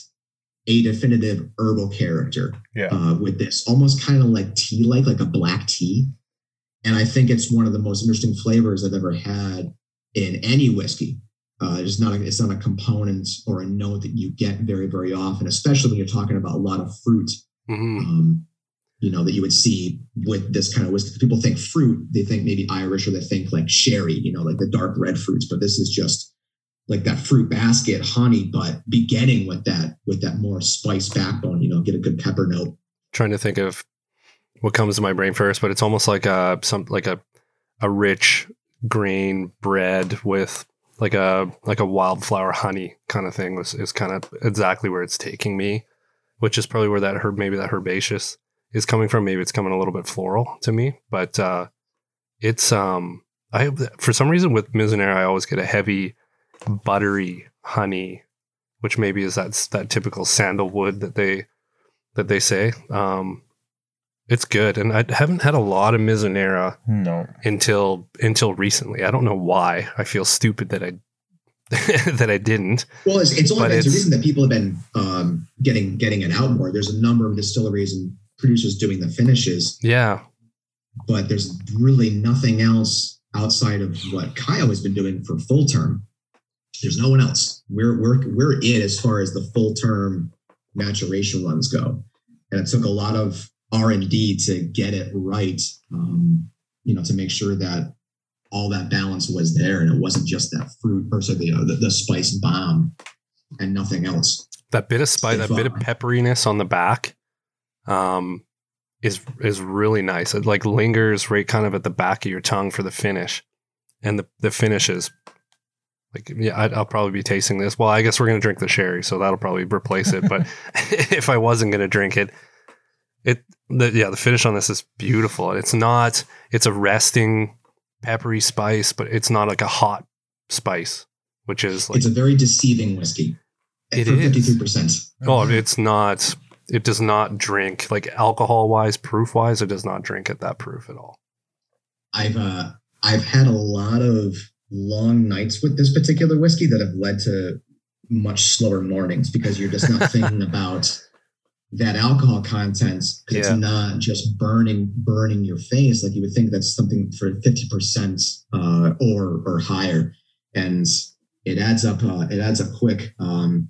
a definitive herbal character yeah. uh, with this, almost kind of like tea like, like a black tea. And I think it's one of the most interesting flavors I've ever had in any whiskey. Uh, it's not a, it's not a component or a note that you get very very often, especially when you're talking about a lot of fruit. Mm-hmm. Um, you know that you would see with this kind of whiskey. People think fruit, they think maybe Irish, or they think like sherry, you know, like the dark red fruits. But this is just like that fruit basket, honey, but beginning with that with that more spice backbone. You know, get a good pepper note. Trying to think of what comes to my brain first, but it's almost like a some like a a rich grain bread with like a like a wildflower honey kind of thing was is kind of exactly where it's taking me, which is probably where that herb maybe that herbaceous is coming from. Maybe it's coming a little bit floral to me, but uh, it's um I for some reason with Mizunara I always get a heavy buttery honey which maybe is that that typical sandalwood that they that they say. Um, it's good, and I haven't had a lot of Mizunara no until until recently. I don't know why. I feel stupid that I that I didn't. Well, it's, it's only it's, a reason that people have been um, getting getting it out more. There's a number of distilleries and producers doing the finishes. Yeah, but there's really nothing else outside of what Kaiyo has been doing for full term. There's no one else. We're we're we're it as far as the full term maturation runs go, and it took a lot of R and D to get it right. Um, you know, to make sure that all that balance was there and it wasn't just that fruit or so the, uh, the, the spice bomb and nothing else. That bit of spice, that bit of pepperiness on the back, um, is is really nice. It like lingers right kind of at the back of your tongue for the finish, and the the finish is like yeah. i will probably be tasting this. Well, I guess we're gonna drink the sherry, so that'll probably replace it. But if I wasn't gonna drink it, it the yeah the finish on this is beautiful. It's not. It's a resting peppery spice, but it's not like a hot spice, which is like it's a very deceiving whiskey. It is fifty three percent. Oh, it's not. It does not drink like alcohol wise, proof wise. It does not drink at that proof at all. I've uh, I've had a lot of long nights with this particular whiskey that have led to much slower mornings because you're just not thinking about that alcohol content because yeah. it's not just burning burning your face. Like you would think that's something for 50% uh, or or higher. And it adds up uh, it adds up quick. Um,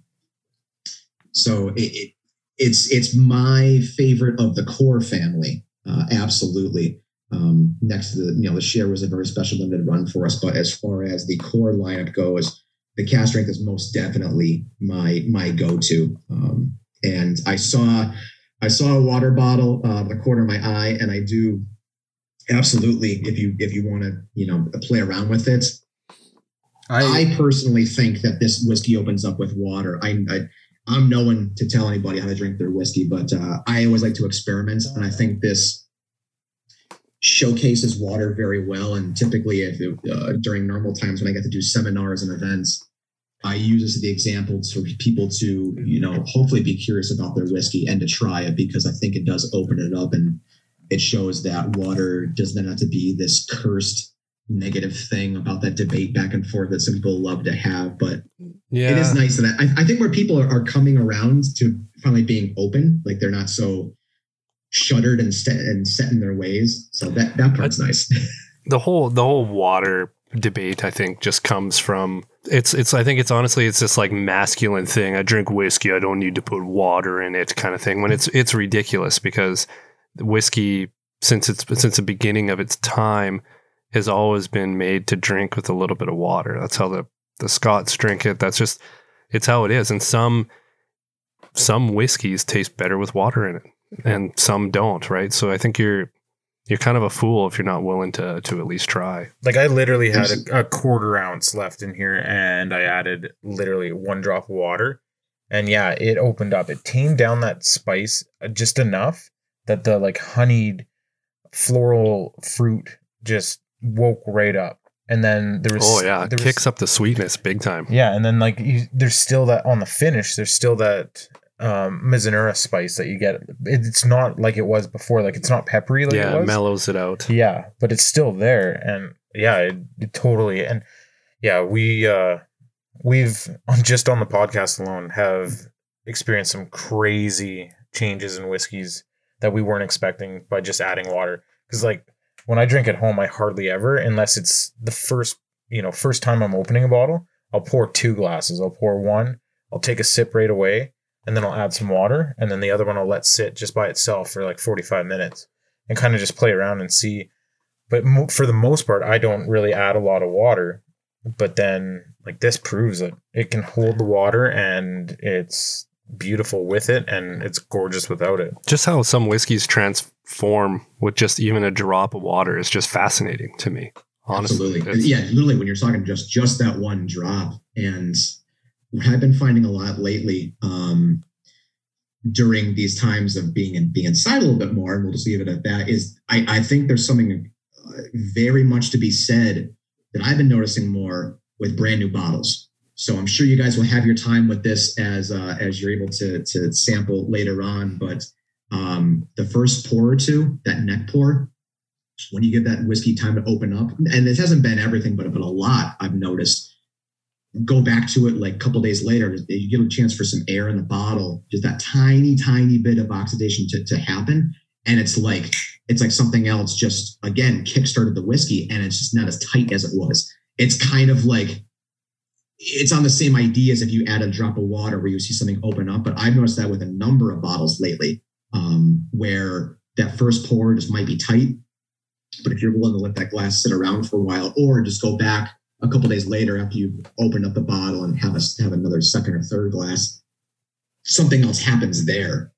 so it, it, it's it's my favorite of the core family uh, absolutely. Um, next to the you know the share was a very special limited run for us but as far as the core lineup goes the cast strength is most definitely my my go-to. Um, and I saw I saw a water bottle uh, the corner of my eye, and I do absolutely if you if you want to you know play around with it. I, I personally think that this whiskey opens up with water. I, I I'm no one to tell anybody how to drink their whiskey, but uh, I always like to experiment, and I think this showcases water very well. And typically, if it, uh, during normal times when I get to do seminars and events, I use this as the example for people to, you know, hopefully be curious about their whiskey and to try it because I think it does open it up and it shows that water does not have to be this cursed negative thing about that debate back and forth that some people love to have. But yeah. it is nice that I, I think where people are, are, coming around to finally being open, like they're not so shuttered and set and set in their ways. So that that part's nice. the whole the whole water debate I think just comes from it's it's I think it's honestly it's this like masculine thing. I drink whiskey, I don't need to put water in it kind of thing. When it's it's ridiculous because whiskey since it's since the beginning of its time has always been made to drink with a little bit of water. That's how the the Scots drink it. That's just it's how it is. And some some whiskeys taste better with water in it and some don't, right? So I think you're you're kind of a fool if you're not willing to to at least try. Like I literally had a, a, quarter ounce left in here, and I added literally one drop of water, and yeah, it opened up. It tamed down that spice uh, just enough that the like honeyed floral fruit just woke right up. And then there was oh yeah, there kicks was, up the sweetness big time. Yeah, and then like you, there's still that on the finish. There's still that um, Mizunara spice that you get. It's not like it was before. Like it's not peppery. Like yeah, it, it mellows it out. Yeah, but it's still there, and yeah, it, it totally. And yeah, we uh, we've just on the podcast alone have experienced some crazy changes in whiskeys that we weren't expecting by just adding water. Because like when I drink at home, I hardly ever, unless it's the first you know first time I'm opening a bottle, I'll pour two glasses. I'll pour one. I'll take a sip right away and then I'll add some water, and then the other one I'll let sit just by itself for like 45 minutes and kind of just play around and see. But mo- for the most part, I don't really add a lot of water. But then, like this proves that it can hold the water and it's beautiful with it and it's gorgeous without it. Just how some whiskeys transform with just even a drop of water is just fascinating to me. Honestly. Absolutely. Yeah, literally when you're talking just just that one drop and what I've been finding a lot lately um, during these times of being in, being inside a little bit more, and we'll just leave it at that, is I, I think there's something uh, very much to be said that I've been noticing more with brand new bottles. So I'm sure you guys will have your time with this as uh, as you're able to to sample later on. But um, the first pour or two, that neck pour, when you give that whiskey time to open up, and this hasn't been everything, but but a lot I've noticed. Go back to it like a couple days later, you get a chance for some air in the bottle, just that tiny, tiny bit of oxidation to, to happen. And it's like it's like something else just again kickstarted the whiskey and it's just not as tight as it was. It's kind of like it's on the same idea as if you add a drop of water where you see something open up. But I've noticed that with a number of bottles lately, um, where that first pour just might be tight. But if you're willing to let that glass sit around for a while, or just go back a couple days later after you've opened up the bottle and have a, have another second or third glass, something else happens there.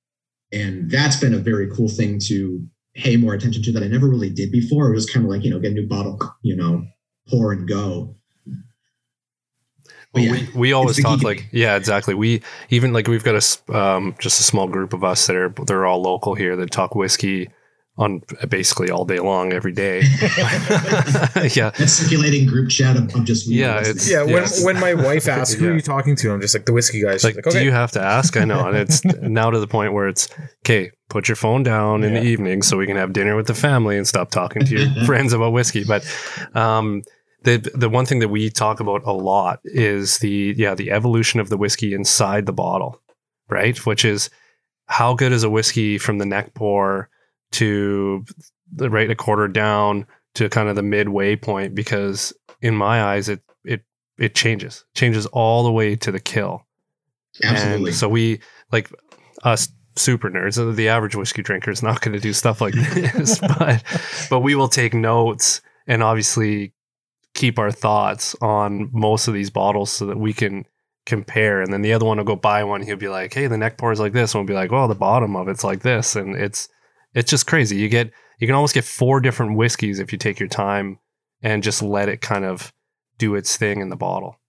And that's been a very cool thing to pay more attention to that I never really did before. It was kind of like, you know, get a new bottle, you know, pour and go. Well, yeah, we, we always talk like yeah exactly we even like we've got a um, just a small group of us that are they're all local here that talk whiskey on basically all day long every day. yeah, that circulating group chat of, of just yeah, it's yeah. When when my wife asks who yeah. are you talking to, I'm just like the whiskey guys. Like, like okay. do you have to ask? I know, and it's now to the point where it's okay. Put your phone down in the evening so we can have dinner with the family and stop talking to your friends about whiskey. But um, the the one thing that we talk about a lot is the yeah the evolution of the whiskey inside the bottle, right? Which is how good is a whiskey from the neck pour to the right a quarter down to kind of the midway point because in my eyes it it it changes changes all the way to the kill. Absolutely. And so we like us super nerds. Uh, the average whiskey drinker is not going to do stuff like this, but but we will take notes and obviously keep our thoughts on most of these bottles so that we can compare. And then the other one will go buy one. He'll be like, "Hey, the neck pour is like this," and we'll be like, "Well, the bottom of it's like this," and it's it's just crazy. You get you can almost get four different whiskeys if you take your time and just let it kind of do its thing in the bottle.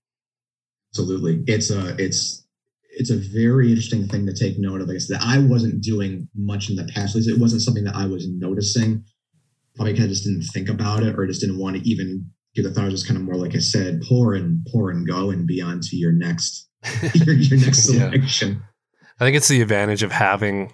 Absolutely, it's a it's it's a very interesting thing to take note of. Like I said, I wasn't doing much in the past. It wasn't something that I was noticing. Probably because I just didn't think about it, or just didn't want to even give the thought It was just kind of more like I said, pour and pour and go and be on to your next your, your next selection. Yeah. I think it's the advantage of having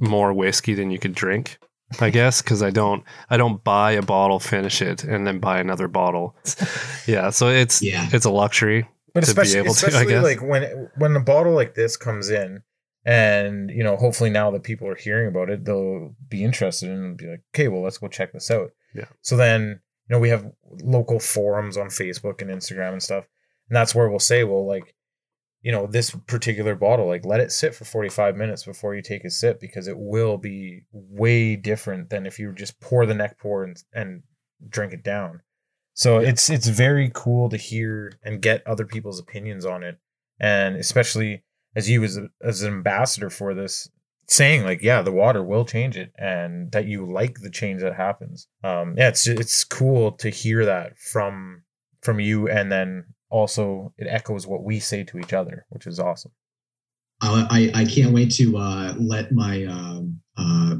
more whiskey than you could drink. I guess because I don't I don't buy a bottle, finish it, and then buy another bottle. yeah, so it's yeah. it's a luxury. But especially, especially to, I guess like when when a bottle like this comes in, and you know, hopefully now that people are hearing about it, they'll be interested and be like, okay, well, let's go check this out. Yeah. So then you know, we have local forums on Facebook and Instagram and stuff. And that's where we'll say, well, like, you know, this particular bottle, like let it sit for 45 minutes before you take a sip because it will be way different than if you just pour the neck pour and, and drink it down. So it's it's very cool to hear and get other people's opinions on it. And especially as you as, a, as an ambassador for this, saying like yeah the water will change it and that you like the change that happens um yeah it's it's cool to hear that from from you and then also it echoes what we say to each other which is awesome i i can't wait to uh let my um uh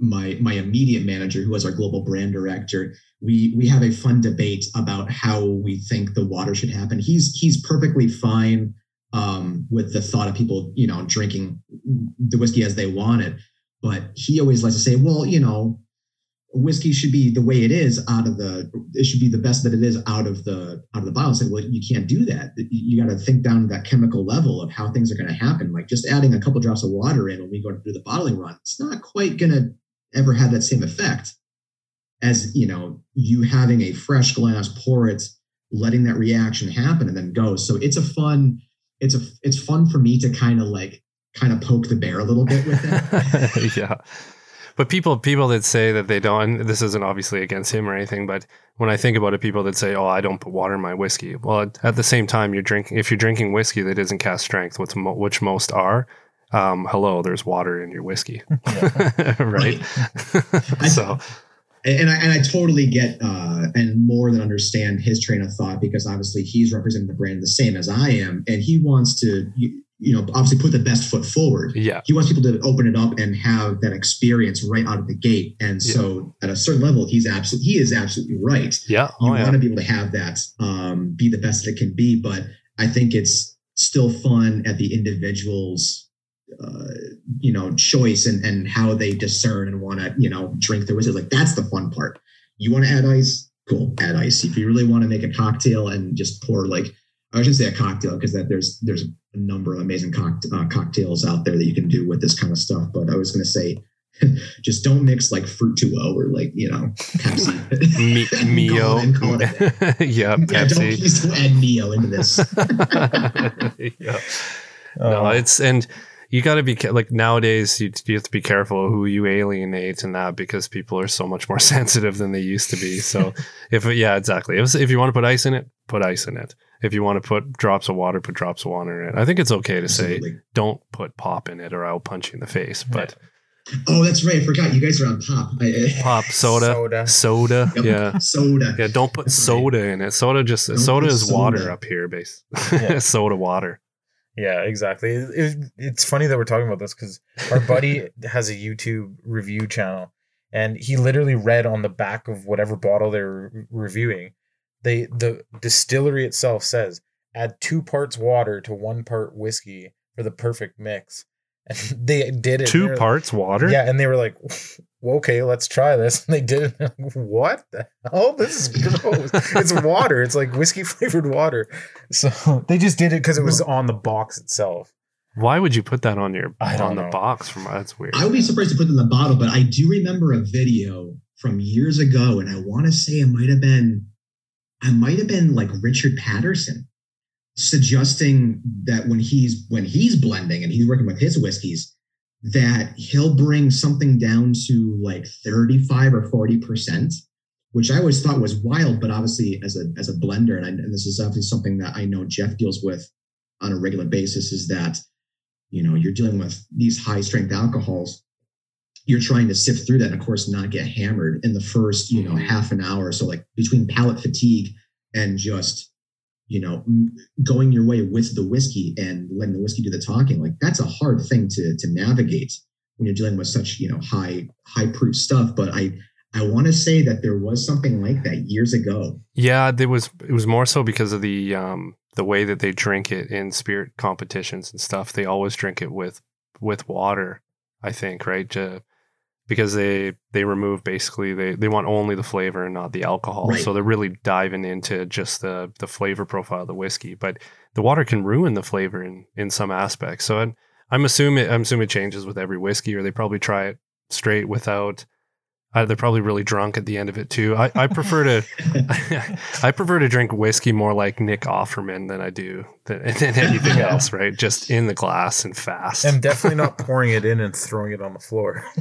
my my immediate manager who was our global brand director we we have a fun debate about how we think the water should happen he's he's perfectly fine um, with the thought of people, you know, drinking the whiskey as they want it. But he always likes to say, well, you know, whiskey should be the way it is out of the it should be the best that it is out of the out of the bottle. Said, well, you can't do that. You got to think down to that chemical level of how things are going to happen. Like just adding a couple drops of water in when we go to do the bottling run, it's not quite going to ever have that same effect as you know you having a fresh glass, pour it, letting that reaction happen, and then go. So it's a fun it's a it's fun for me to kind of like kind of poke the bear a little bit with it. yeah. But people people that say that they don't this isn't obviously against him or anything, but when I think about it, people that say, "Oh, I don't put water in my whiskey." Well, at the same time, you're drinking if you're drinking whiskey that isn't cast strength, which mo- which most are. Um, hello, there's water in your whiskey, right? so and I, and I totally get uh, and more than understand his train of thought because obviously he's representing the brand the same as I am, and he wants to you, know obviously put the best foot forward. Yeah, he wants people to open it up and have that experience right out of the gate, and so yeah. at a certain level, he's absolutely he is absolutely right. Yeah, you oh, want to be able to have that um, be the best that it can be, but I think it's still fun at the individual's uh, you know choice and and how they discern and want to you know drink their whiskey. Like that's the fun part. You want to add ice? Cool, add ice. If you really want to make a cocktail and just pour like I shouldn't say a cocktail because that there's there's a number of amazing cockta- uh, cocktails out there that you can do with this kind of stuff. But I was going to say just don't mix like fruit 2 or like you know Pepsi. Me- Mio. yeah, Pepsi. Yeah, don't please don't add Mio into this. yeah. No, it's and you got to be like nowadays you, you have to be careful who you alienate and that because people are so much more sensitive than they used to be. So if yeah, exactly. If, if you want to put ice in it, put ice in it. If you want to put drops of water, put drops of water in it. I think it's okay to Absolutely. say don't put pop in it or I'll punch you in the face. But Oh, that's right. I forgot. You guys are on pop. Pop soda, soda, soda. Yep. Yeah, soda. Yeah, don't put that's soda right. in it. Soda just don't soda is soda. water up here, base. Yeah. soda water. Yeah, exactly. It, it, it's funny that we're talking about this because our buddy has a YouTube review channel, and he literally read on the back of whatever bottle they're re- reviewing, they the distillery itself says add two parts water to one part whiskey for the perfect mix and they did it. Two parts water. Yeah, and they were like, "Okay, let's try this." And they did it. Like, what the hell? This is gross. it's water. It's like whiskey flavored water. So they just did it because it was on the box itself. Why would you put that on your on know. the box? From that's weird. I would be surprised to put it in the bottle, but I do remember a video from years ago, and I want to say it might have been, I might have been like Richard Paterson suggesting that when he's when he's blending and he's working with his whiskeys that he'll bring something down to like 35 or 40 percent which i always thought was wild but obviously as a as a blender and, I, and this is obviously something that i know jeff deals with on a regular basis is that you know you're dealing with these high strength alcohols you're trying to sift through that and of course not get hammered in the first you know mm-hmm. half an hour so like between palate fatigue and just you know, going your way with the whiskey and letting the whiskey do the talking, like that's a hard thing to to navigate when you're dealing with such you know high high proof stuff. But I I want to say that there was something like that years ago. Yeah, there was. It was more so because of the um the way that they drink it in spirit competitions and stuff. They always drink it with with water. I think right. To, because they they remove basically they they want only the flavor and not the alcohol. Right. So they're really diving into just the the flavor profile of the whiskey. But the water can ruin the flavor in in some aspects. So I'm, I'm assuming I'm assuming it changes with every whiskey, or they probably try it straight without uh, they're probably really drunk at the end of it too. I, I prefer to I prefer to drink whiskey more like Nick Offerman than I do than, than anything else, right? Just in the glass and fast. I'm definitely not pouring it in and throwing it on the floor.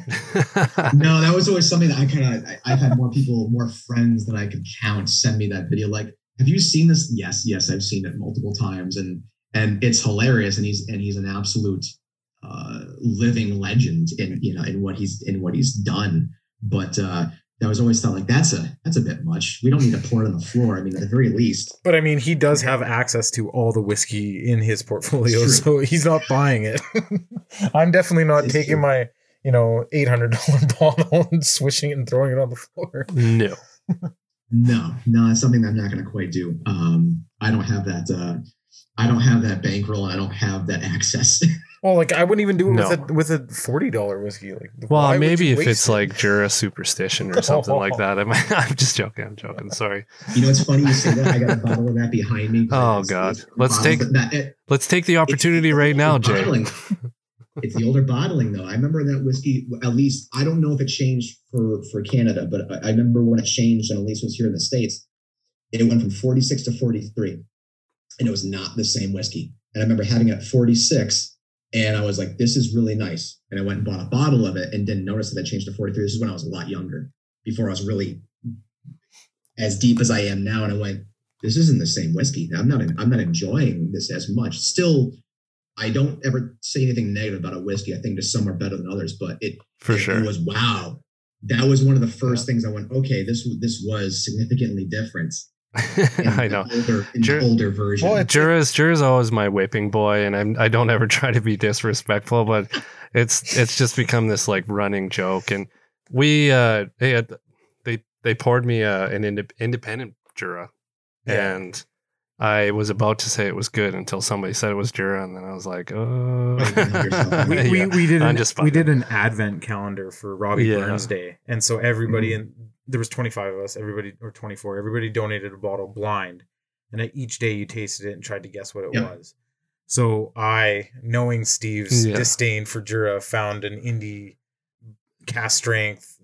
no, that was always something that I kind of I've had more people, more friends that I could count send me that video. Like, have you seen this? Yes, yes, I've seen it multiple times, and and it's hilarious. And he's and he's an absolute uh, living legend in you know in what he's in what he's done but uh, I was always thought like that's a that's a bit much. We don't need to pour it on the floor. I mean, at the very least. But I mean, he does have access to all the whiskey in his portfolio, so he's not buying it. I'm definitely not it's taking true. my you know eight hundred dollar bottle and swishing it and throwing it on the floor. No. no, no, it's something that I'm not going to quite do. Um, I don't have that. Uh, I don't have that bankroll. I don't have that access. Well, like I wouldn't even do it no. with a with a forty dollar whiskey. Like, well, maybe if it's it? like Jura Superstition or something like that. I'm, I'm just joking. I'm joking. Sorry. You know, it's funny you say that. I got a bottle of that behind me. Oh God, let's take that, it, let's take the opportunity it's, right now, Jay. it's the older bottling though. I remember that whiskey. At least I don't know if it changed for for Canada, but I remember when it changed, and at least was here in the states. It went from forty six to forty three, and it was not the same whiskey. And I remember having it at forty six and I was like, this is really nice. And I went and bought a bottle of it and didn't notice that it changed to 43. This is when I was a lot younger, before I was really as deep as I am now. And I went, this isn't the same whiskey. I'm not, I'm not enjoying this as much. Still, I don't ever say anything negative about a whiskey. I think just some are better than others, but it, for sure, it was wow. That was one of the first yeah. things I went, okay, this this was significantly different I know. Older, Jur- older version. Well, Jura's Jura's always my whipping boy, and I'm I don't ever try to be disrespectful, but it's it's just become this like running joke. And we uh they had, they they poured me uh, an ind- independent Jura, yeah. and I was about to say it was good until somebody said it was Jura, and then I was like, "Oh." we, we, we, did an, we did an advent calendar for Robbie yeah. Burns Day, and so everybody mm-hmm. in there was twenty five of us, everybody or twenty four, everybody donated a bottle blind, and each day you tasted it and tried to guess what it yep. was. So I, knowing Steve's yeah. disdain for Jura, found an indie cast strength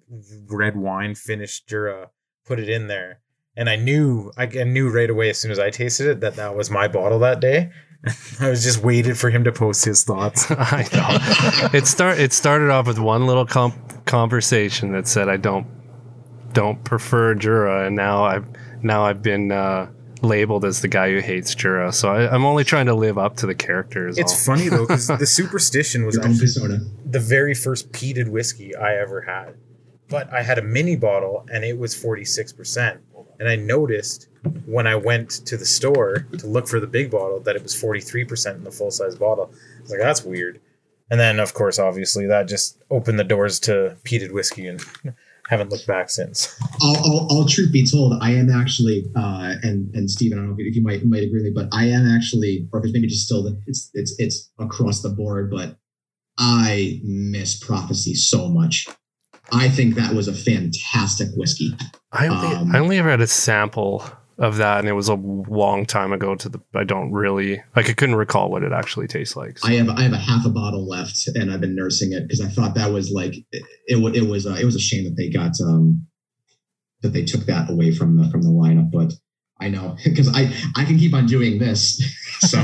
red wine finished Jura, put it in there, and I knew I knew right away as soon as I tasted it that that was my bottle that day. I was just waited for him to post his thoughts. I know. it start it started off with one little comp- conversation that said I don't don't prefer Jura, and now I've now I've been uh, labeled as the guy who hates Jura. So I, am only trying to live up to the characters. It's all. funny though because the superstition was actually the very first peated whiskey I ever had. But I had a mini bottle and it was 46%. And I noticed when I went to the store to look for the big bottle that it was 43% in the full size bottle. I was like, that's weird. And then, of course, obviously, that just opened the doors to peated whiskey and haven't looked back since. All, all, all truth be told, I am actually, uh, and and Stephen, I don't know if you might might agree with me, but I am actually, or if it's maybe just still, it's it's it's across the board, but I miss prophecy so much. I think that was a fantastic whiskey. I only, um, I only ever had a sample of that, and it was a long time ago. To the, I don't really like. I couldn't recall what it actually tastes like. So. I have, I have a half a bottle left, and I've been nursing it because I thought that was like it. It, it was, uh, it was a shame that they got, um, that they took that away from the from the lineup. But I know because I I can keep on doing this. So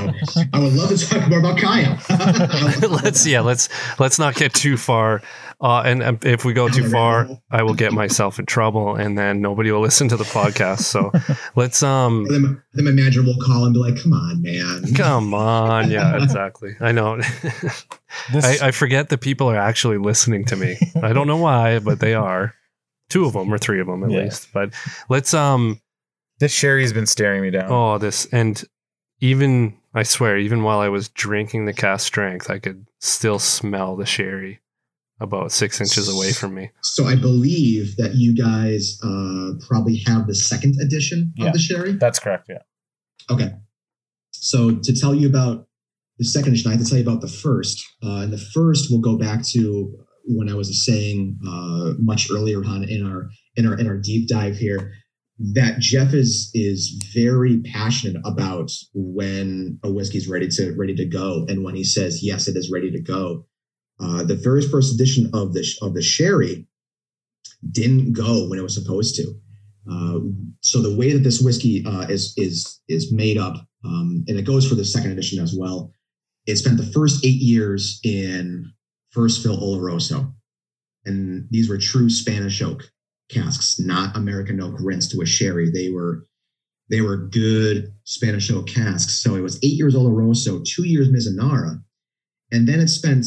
I would love to talk more about Kyle. let's yeah, let's let's not get too far. Uh, and um, if we go too far, I will get myself in trouble, and then nobody will listen to the podcast. So let's um. Then, then my manager will call and be like, "Come on, man. Come on, yeah, exactly. I know. I, I forget that people are actually listening to me. I don't know why, but they are. Two of them or three of them at yeah. least. But let's um this sherry's been staring me down. Oh, this and even I swear, even while I was drinking the cask strength, I could still smell the sherry about six inches away from me. So I believe that you guys uh, probably have the second edition yeah, of the sherry. That's correct. Yeah. Okay. So to tell you about the second edition, I have to tell you about the first. Uh, and the first will go back to when I was saying uh, much earlier on in our in our in our deep dive here that Jeff is is very passionate about when a whiskey is ready to ready to go, and when he says yes, it is ready to go. Uh, the very first edition of the of the sherry didn't go when it was supposed to. Uh, so the way that this whiskey uh, is is is made up, um, and it goes for the second edition as well. It spent the first eight years in first fill Oloroso, and these were true Spanish oak casks, not American oak rinsed to a sherry. They were they were good Spanish oak casks. So it was eight years Oloroso, two years Mizunara, and then it spent,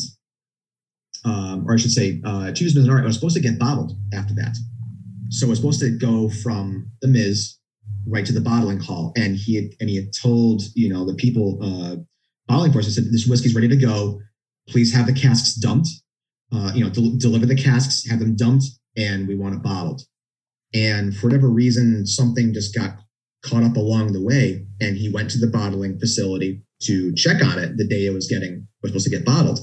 um, or I should say, uh, two years Mizunara. It was supposed to get bottled after that. So it was supposed to go from the Miz right to the bottling hall, and he had, and he had told you know the people uh, bottling for us. He said this whiskey's ready to go. Please have the casks dumped. Uh, you know, del- deliver the casks, have them dumped, and we want it bottled. And for whatever reason, something just got caught up along the way. And he went to the bottling facility to check on it the day it was getting was supposed to get bottled.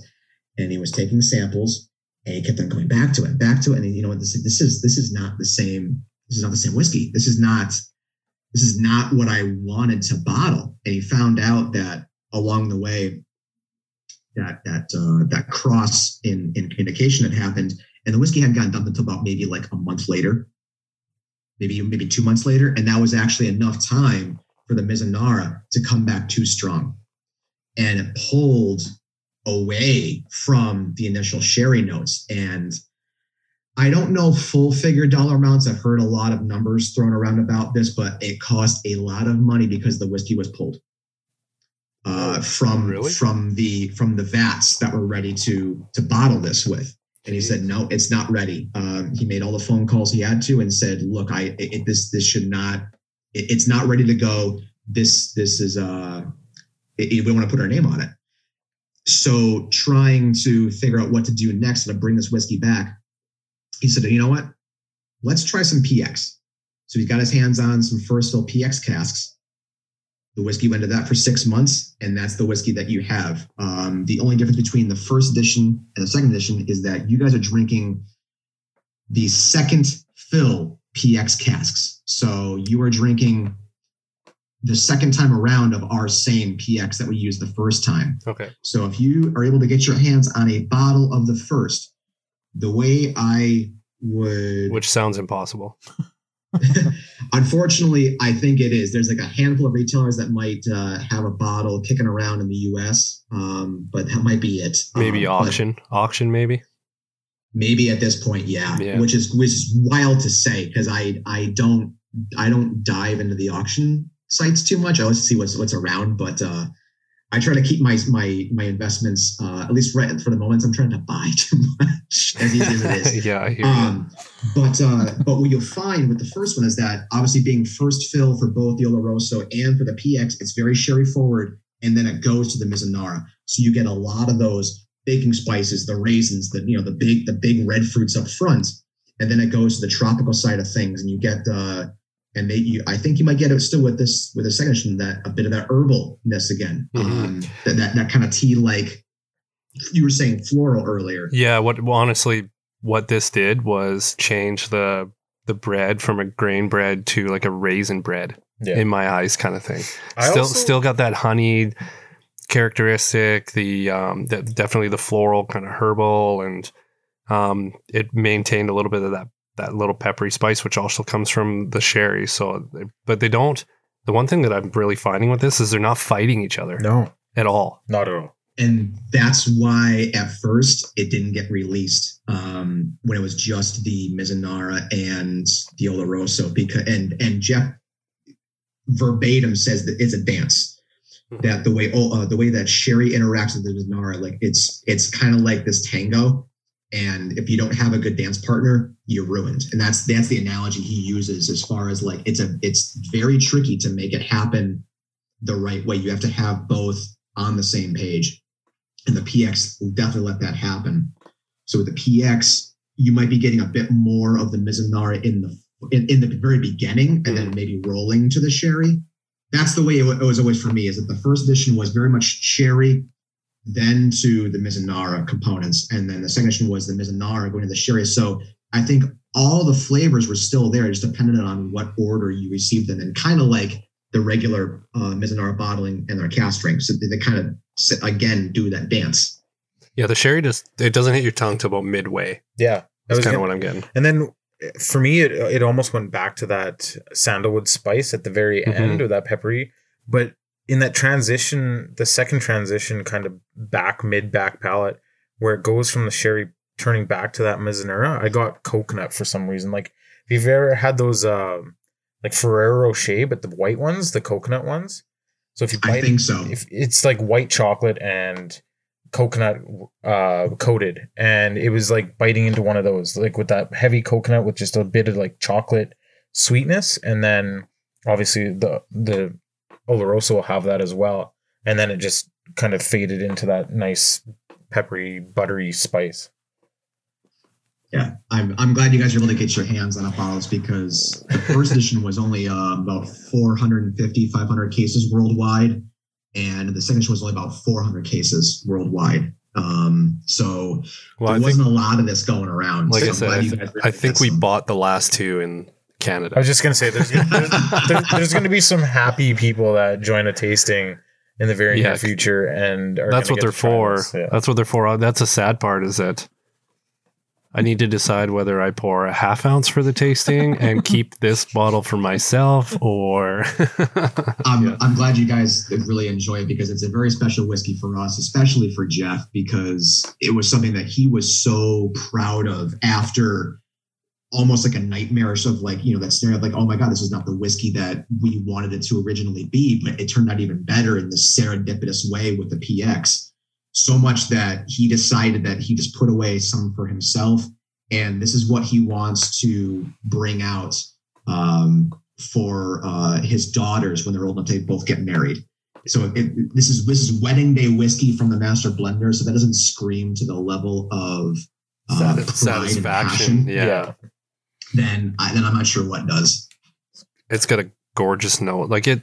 And he was taking samples and he kept on going back to it, back to it. And you know what? This, this is this is not the same. This is not the same whiskey. This is not this is not what I wanted to bottle. And he found out that along the way, that that uh, that cross in in communication had happened, and the whiskey hadn't gotten dumped until about maybe like a month later, maybe maybe two months later, and that was actually enough time for the Mizunara to come back too strong, and it pulled away from the initial sherry notes. And I don't know full figure dollar amounts. I've heard a lot of numbers thrown around about this, but it cost a lot of money because the whiskey was pulled uh, from really? from the from the vats that were ready to to bottle this with. And he said, no, it's not ready. Um, he made all the phone calls he had to and said, look, I, it, this, this should not, it, it's not ready to go. This, this is, uh, it, we want to put our name on it. So trying to figure out what to do next to bring this whiskey back, he said, you know what? Let's try some PX. So he got his hands on some first fill PX casks the whiskey went to that for six months, and that's the whiskey that you have. Um, the only difference between the first edition and the second edition is that you guys are drinking the second fill PX casks. So you are drinking the second time around of our same PX that we used the first time. Okay. So if you are able to get your hands on a bottle of the first, the way I would. Which sounds impossible. Unfortunately, I think it is. There's like a handful of retailers that might uh, have a bottle kicking around in the U.S., um, but that might be it. Maybe um, auction, auction, maybe. Maybe at this point, yeah, yeah. which is which is wild to say because I I don't I don't dive into the auction sites too much. I always see what's what's around, but uh, I try to keep my my my investments uh, at least right for the moment. I'm trying to buy too much as easy as it is. yeah, I hear um, But uh, but what you'll find with the first one is that obviously being first fill for both the Oloroso and for the PX, it's very sherry forward, and then it goes to the Mizunara. So you get a lot of those baking spices, the raisins, the you know the big the big red fruits up front, and then it goes to the tropical side of things, and you get uh, and they, you, I think you might get it still with this with a second edition that a bit of that herbalness again, mm-hmm. um, that that, that kind of tea like you were saying floral earlier. Yeah, what well, honestly, what this did was change the the bread from a grain bread to like a raisin bread yeah. in my eyes, kind of thing. I still also, still got that honey characteristic, the um, the, definitely the floral kind of herbal, and um, it maintained a little bit of that that little peppery spice, which also comes from the sherry. So, but they don't. The one thing that I'm really finding with this is they're not fighting each other. No, at all. Not at all. And that's why at first it didn't get released um, when it was just the Mizunara and the Oloroso because and and Jeff verbatim says that it's a dance. Mm-hmm. That the way oh, uh, the way that Sherry interacts with the Mizunara, like it's it's kind of like this tango and if you don't have a good dance partner you're ruined. And that's that's the analogy he uses as far as like it's a it's very tricky to make it happen the right way. You have to have both on the same page. And the px will definitely let that happen. So with the px you might be getting a bit more of the mizunara in the in, in the very beginning and then maybe rolling to the sherry. That's the way it was always for me is that the first edition was very much sherry then to the Mizunara components, and then the second edition was the Mizunara going to the sherry. So I think all the flavors were still there, just depended on what order you received them and kind of like the regular uh, Mizunara bottling and their cask drinks. So they, they kind of again do that dance. Yeah, the sherry just it doesn't hit your tongue till about midway. Yeah, that's kind of what I'm getting. And then for me, it it almost went back to that sandalwood spice at the very mm-hmm. end, or that peppery. But in that transition, the second transition kind of back mid back palate where it goes from the sherry turning back to that Mizunara, I got coconut for some reason. Like if you've ever had those uh, like Ferrero Rocher, but the white ones, the coconut ones. So if you bite I think so. If it's like white chocolate and coconut uh coated and it was like biting into one of those like with that heavy coconut with just a bit of like chocolate sweetness and then obviously the the Oloroso will have that as well. And then it just kind of faded into that nice peppery, buttery spice. Yeah, I'm, I'm glad you guys were able to get your hands on a bottles because the first edition was only uh, about 450, 500 cases worldwide. And the second edition was only about 400 cases worldwide. Um, so well, there I wasn't think, a lot of this going around. Like so I said, I, th- I think we some. bought the last two in Canada. I was just gonna say there's there's, there's, there's gonna be some happy people that join a tasting in the very yeah, near future, and that's what they're for. Yeah. That's what they're for. Uh, that's a sad part is that I need to decide whether I pour a half ounce for the tasting and keep this bottle for myself, or. I'm, yeah. I'm glad you guys really enjoy it because it's a very special whiskey for us, especially for Jeff, because it was something that he was so proud of after almost like a nightmarish of like you know that scenario of like oh my god this is not the whiskey that we wanted it to originally be but it turned out even better in this serendipitous way with the px so much that he decided that he just put away some for himself and this is what he wants to bring out um, for uh, his daughters when they're old enough to both get married. So it, this is this is wedding day whiskey from the master blender so that doesn't scream to the level of uh, satisfaction. yeah. yeah then I, then I'm not sure what does. It's got a gorgeous note. Like it,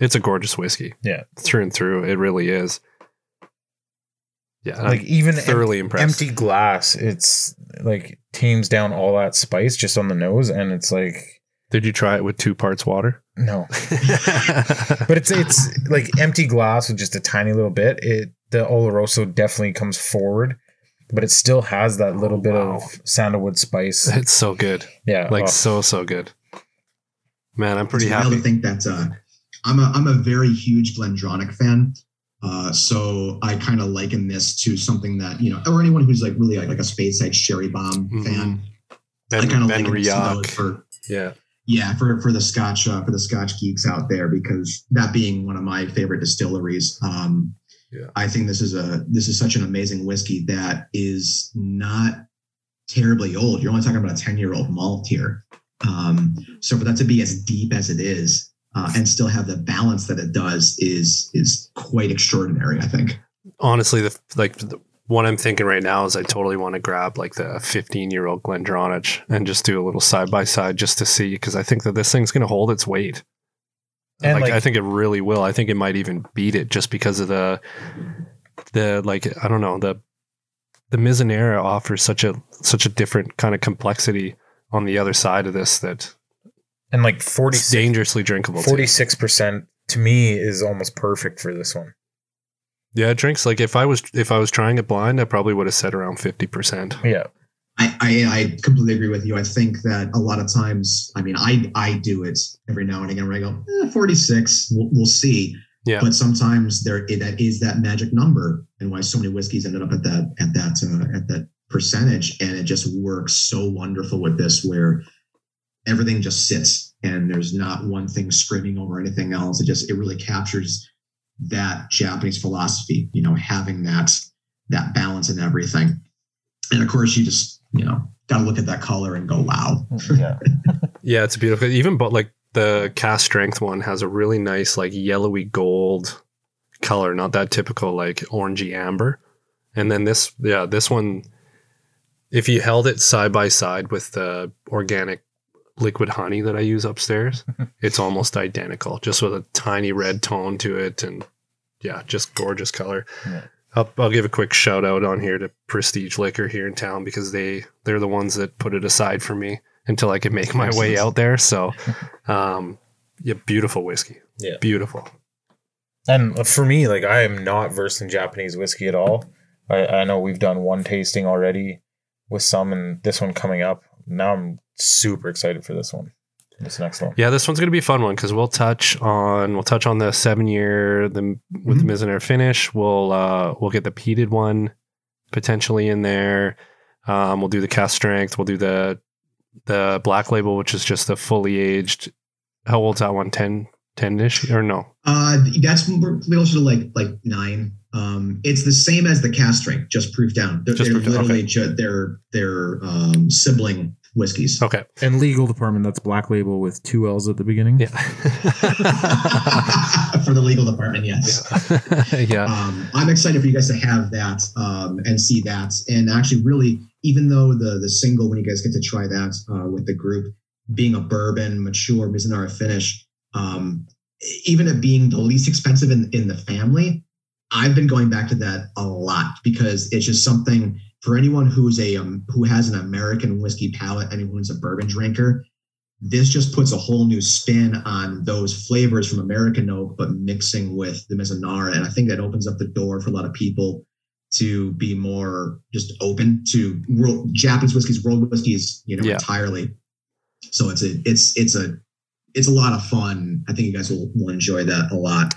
It's a gorgeous whiskey. Yeah. Through and through. It really is. Yeah. Like I'm even thoroughly em- impressed. empty glass, it's like tames down all that spice just on the nose, and it's like Did you try it with two parts water? no. But it's it's like empty glass with just a tiny little bit. It the Oloroso definitely comes forward, but it still has that little bit wow. of sandalwood spice. it's so good. Yeah, Like oh, so so good. Man, I'm pretty it's wild happy. to think that uh, I'm a I'm a very huge Glendronach fan. Uh, so I kind of liken this to something that you know, or anyone who's like really like, like a Speyside Sherry Bomb Mhm. fan. Ben, I kind of ben liken it to those for Yeah. yeah for for the Scotch uh, for the Scotch geeks out there because that being one of my favorite distilleries. Um, Yeah. I think this is a this is such an amazing whiskey that is not terribly old. You're only talking about a 10 year old malt here. Um, so for that to be as deep as it is uh, and still have the balance that it does is is quite extraordinary. I think. Honestly, the like the, what I'm thinking right now is I totally want to grab like the 15 year old Glendronach and just do a little side by side just to see because I think that this thing's going to hold its weight. And, like, like- I think it really will. I think it might even beat it just because of the the like I don't know the the Mizunara offers such a such a different kind of complexity on the other side of this that and like 46 dangerously drinkable. 46% to me is almost perfect for this one. Yeah, it drinks like if I was if I was trying it blind, I probably would have said around fifty percent. Yeah. I, I, I completely agree with you. I think that a lot of times, I mean, I I do it every now and again where I go, eh, 46, we'll, we'll see. Yeah. But sometimes there that is that magic number, and why so many whiskeys ended up at that at that uh, at that percentage, and it just works so wonderful with this, where everything just sits, and there's not one thing screaming over anything else. It just it really captures that Japanese philosophy, you know, having that that balance in everything. And of course, you just you know got to look at that color and go, wow. Yeah. Yeah, it's beautiful. Even but like the cask strength one has a really nice like yellowy gold color, not that typical like orangey amber. And then this, yeah, this one, if you held it side by side with the organic liquid honey that I use upstairs, it's almost identical, just with a tiny red tone to it, and yeah, just gorgeous color. Yeah. I'll, I'll give a quick shout out on here to Prestige Liquor here in town because they they're the ones that put it aside for me until I could make my way Excellent. out there. So, um, yeah, beautiful whiskey. Yeah. beautiful. And for me, like I am not versed in Japanese whiskey at all. I, I know we've done one tasting already with some, and this one coming up. Now I'm super excited for this one. This next one. Yeah, this one's gonna be a fun one because we'll touch on we'll touch on the seven year the with the Mizunara finish. We'll uh we'll get the peated one potentially in there. Um, we'll do the cask strength. We'll do the the black label, which is just the fully aged. How old's that one? 10 10 ish or no? Uh, that's closer to like like nine. Um, it's the same as the cask strength, just proof down. They're, Just they're proof down, literally okay. ju- they're they're um, sibling whiskeys. Okay. And legal department, that's black label with two L's at the beginning. Yeah. For the legal department, yes. yeah. um, I'm excited for you guys to have that um, and see that. And actually, really, even though the the single, when you guys get to try that uh, with the group, being a bourbon, mature Mizunara finish, um, even it being the least expensive in, in the family, I've been going back to that a lot because it's just something for anyone who's a um, who has an American whiskey palate, anyone who's a bourbon drinker. This just puts a whole new spin on those flavors from American oak, but mixing with the Mizunara. And I think that opens up the door for a lot of people to be more just open to world, Japanese whiskeys, world whiskeys, you know, Yeah. entirely. So it's a it's it's a it's a lot of fun. I think you guys will, will enjoy that a lot.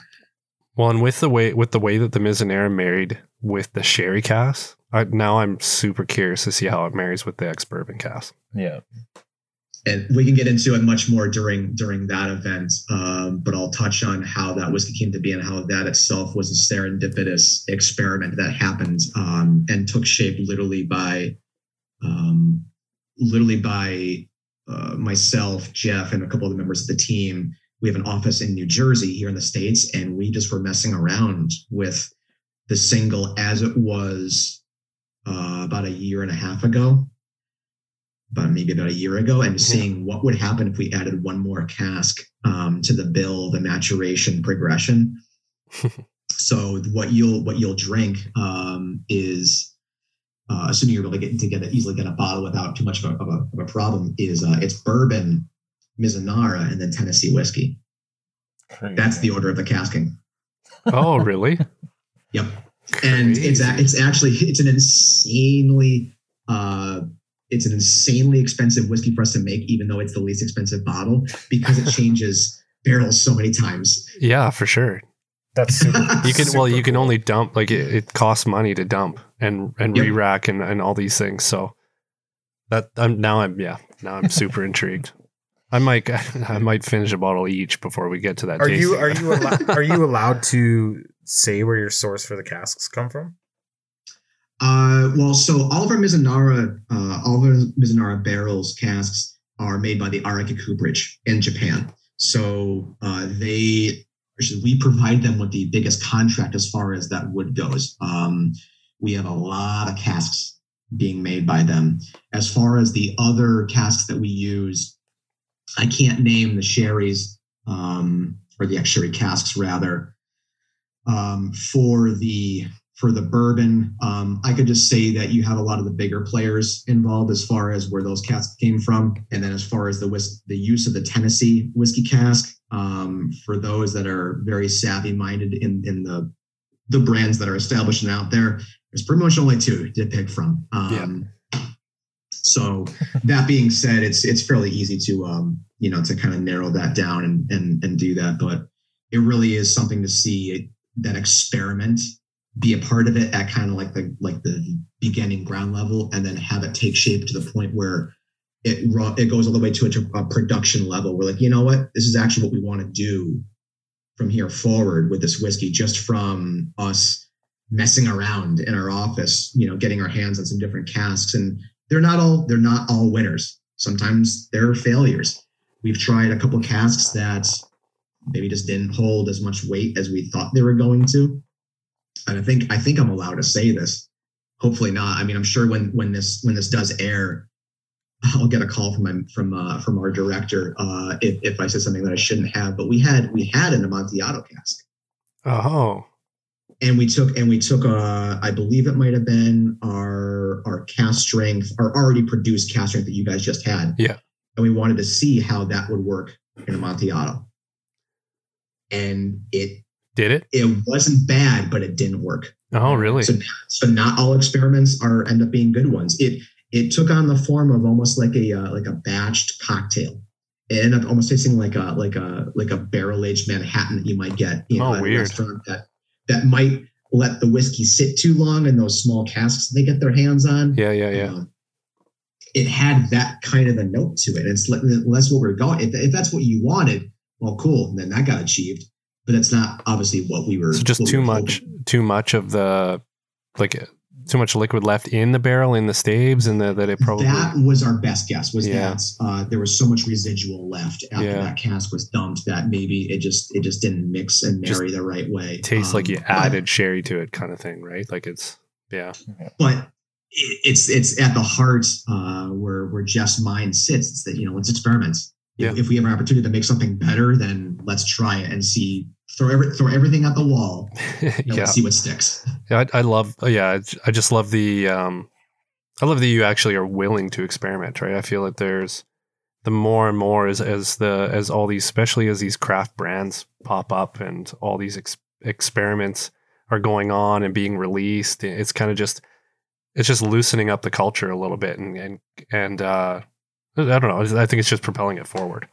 Well, and with the way with the way that the Mizunara married with the sherry cask, I, now I'm super curious to see how it marries with the ex bourbon cask. Yeah. and we can get into it much more during during that event. Um, but I'll touch on how that whiskey came to be and how that itself was a serendipitous experiment that happened um, and took shape literally by um, literally by uh, myself, Jeff, and a couple of the members of the team. We have an office in New Jersey here in the states, and we just were messing around with the single as it was uh, about a year and a half ago about maybe about a year ago, and seeing what would happen if we added one more cask um, to the bill, the maturation progression. so what you'll what you'll drink um, is uh, assuming you're able to get to get it easily get a bottle without too much of a, of a, of a problem is uh, it's bourbon, Mizunara, and then Tennessee whiskey. Crazy. That's the order of the casking. Oh, really? yep. Crazy. And it's it's actually it's an insanely uh, it's an insanely expensive whiskey for us to make, even though it's the least expensive bottle because it changes barrels so many times. Yeah, for sure. That's super, you can well you can only dump like it, it costs money to dump and and yep. re-rack and, and all these things. So that I'm now I'm yeah now I'm super intrigued. I might I might finish a bottle each before we get to that. Are you are you al- are you allowed to say where your source for the casks come from? Uh, well, so all of our Mizunara, uh, all of our Mizunara barrels casks are made by the Araki Cooperage in Japan. So uh, they we provide them with the biggest contract as far as that wood goes. Um, we have a lot of casks being made by them. As far as the other casks that we use, I can't name the sherries um, or the ex sherry casks rather. Um, for the for the bourbon, um, I could just say that you have a lot of the bigger players involved as far as where those casks came from, and then as far as the whis- the use of the Tennessee whiskey cask, um, for those that are very savvy minded in in the the brands that are established and out there, there's pretty much only two to pick from. Um. So that being said, it's it's fairly easy to um, you know to kind of narrow that down and and and do that, but it really is something to see that experiment be a part of it at kind of like the like the beginning ground level and then have it take shape to the point where it it goes all the way to a, a production level. We're like you know what? This is actually what we want to do from here forward with this whiskey just from us messing around in our office you know getting our hands on some different casks. And they're not all they're not all winners sometimes they're failures we've tried a couple casks that maybe just didn't hold as much weight as we thought they were going to and I think I think I'm allowed to say this. Hopefully not. I mean, I'm sure when when this when this does air, I'll get a call from my from uh, from our director uh, if if I said something that I shouldn't have. But we had we had an Amontillado cask. Oh. And we took and we took uh I believe it might have been our our cask strength, our already produced cask strength that you guys just had. Yeah. And we wanted to see how that would work in Amontillado. And it did it? It wasn't bad, but it didn't work. Oh, really? So, so not all experiments are end up being good ones. It it took on the form of almost like a uh, like a batched cocktail. It ended up almost tasting like a like a like a barrel aged Manhattan that you might get in oh, a weird. restaurant that that might let the whiskey sit too long in those small casks they get their hands on. Yeah, yeah, yeah. Um, it had that kind of a note to it. It's that's what we're going. If, if that's what you wanted, well, cool. And then that got achieved but it's not obviously what we were. So just too we much, too much of the like too much liquid left in the barrel in the staves, and the, that it probably that was our best guess. Was yeah. that uh, there was so much residual left after yeah. that cask was dumped that maybe it just it just didn't mix and marry just the right way. Tastes um, like you added sherry to it, kind of thing, right? Like it's yeah. But it's it's at the heart uh, where where Jeff's mind sits. It's that you know let's experiment. Yeah. If, if we have an opportunity to make something better, then let's try it and see throw every, throw everything at the wall yeah. see what sticks. Yeah, I, I love. Oh, yeah, I just love the. Um, I love that you actually are willing to experiment. Right, I feel that there's the more and more as as the as all these, especially as these craft brands pop up and all these ex- experiments are going on and being released. It's kind of just it's just loosening up the culture a little bit and and and uh, I don't know. I think it's just propelling it forward.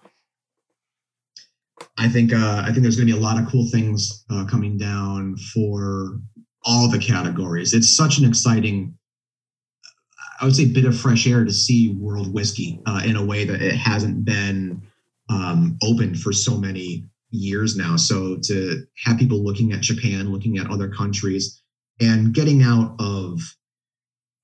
I think uh, I think there's going to be a lot of cool things uh, coming down for all the categories. It's such an exciting, I would say, bit of fresh air to see world whiskey uh, in a way that it hasn't been um, opened for so many years now. So to have people looking at Japan, looking at other countries, and getting out of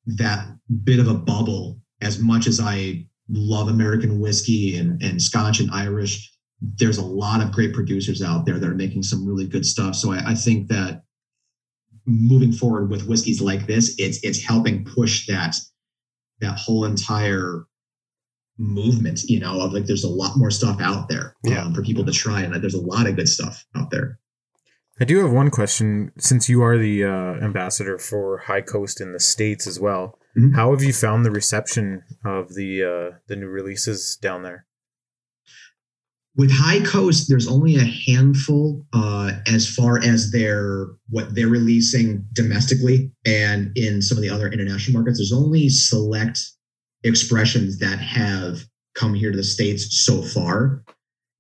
that bit of a bubble. As much as I love American whiskey and, and Scotch and Irish, there's a lot of great producers out there that are making some really good stuff. So I, I think that moving forward with whiskeys like this, it's it's helping push that that whole entire movement, you know, of like there's a lot more stuff out there yeah. um, for people to try, and there's a lot of good stuff out there. I do have one question since you are the uh, ambassador for High Coast in the States as well. Mm-hmm. How have you found the reception of the uh, the new releases down there? With High Coast, there's only a handful uh, as far as their what they're releasing domestically and in some of the other international markets. There's only select expressions that have come here to the states so far,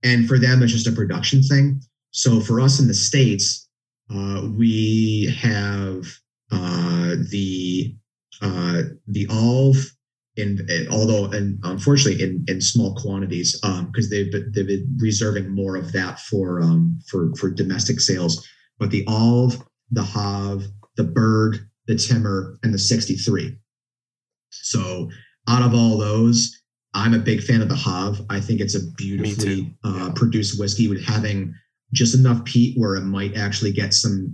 and for them, it's just a production thing. So for us in the states, uh, we have uh, the uh, the Alv, in, in, although and unfortunately in, in small quantities because um, they've been, they've been reserving more of that for um, for for domestic sales. But the Alv, the Hav, the Berg, the Timmer, and the 63. So out of all those, I'm a big fan of the Hav. I think it's a beautifully uh, produced whiskey with having just enough peat where it might actually get some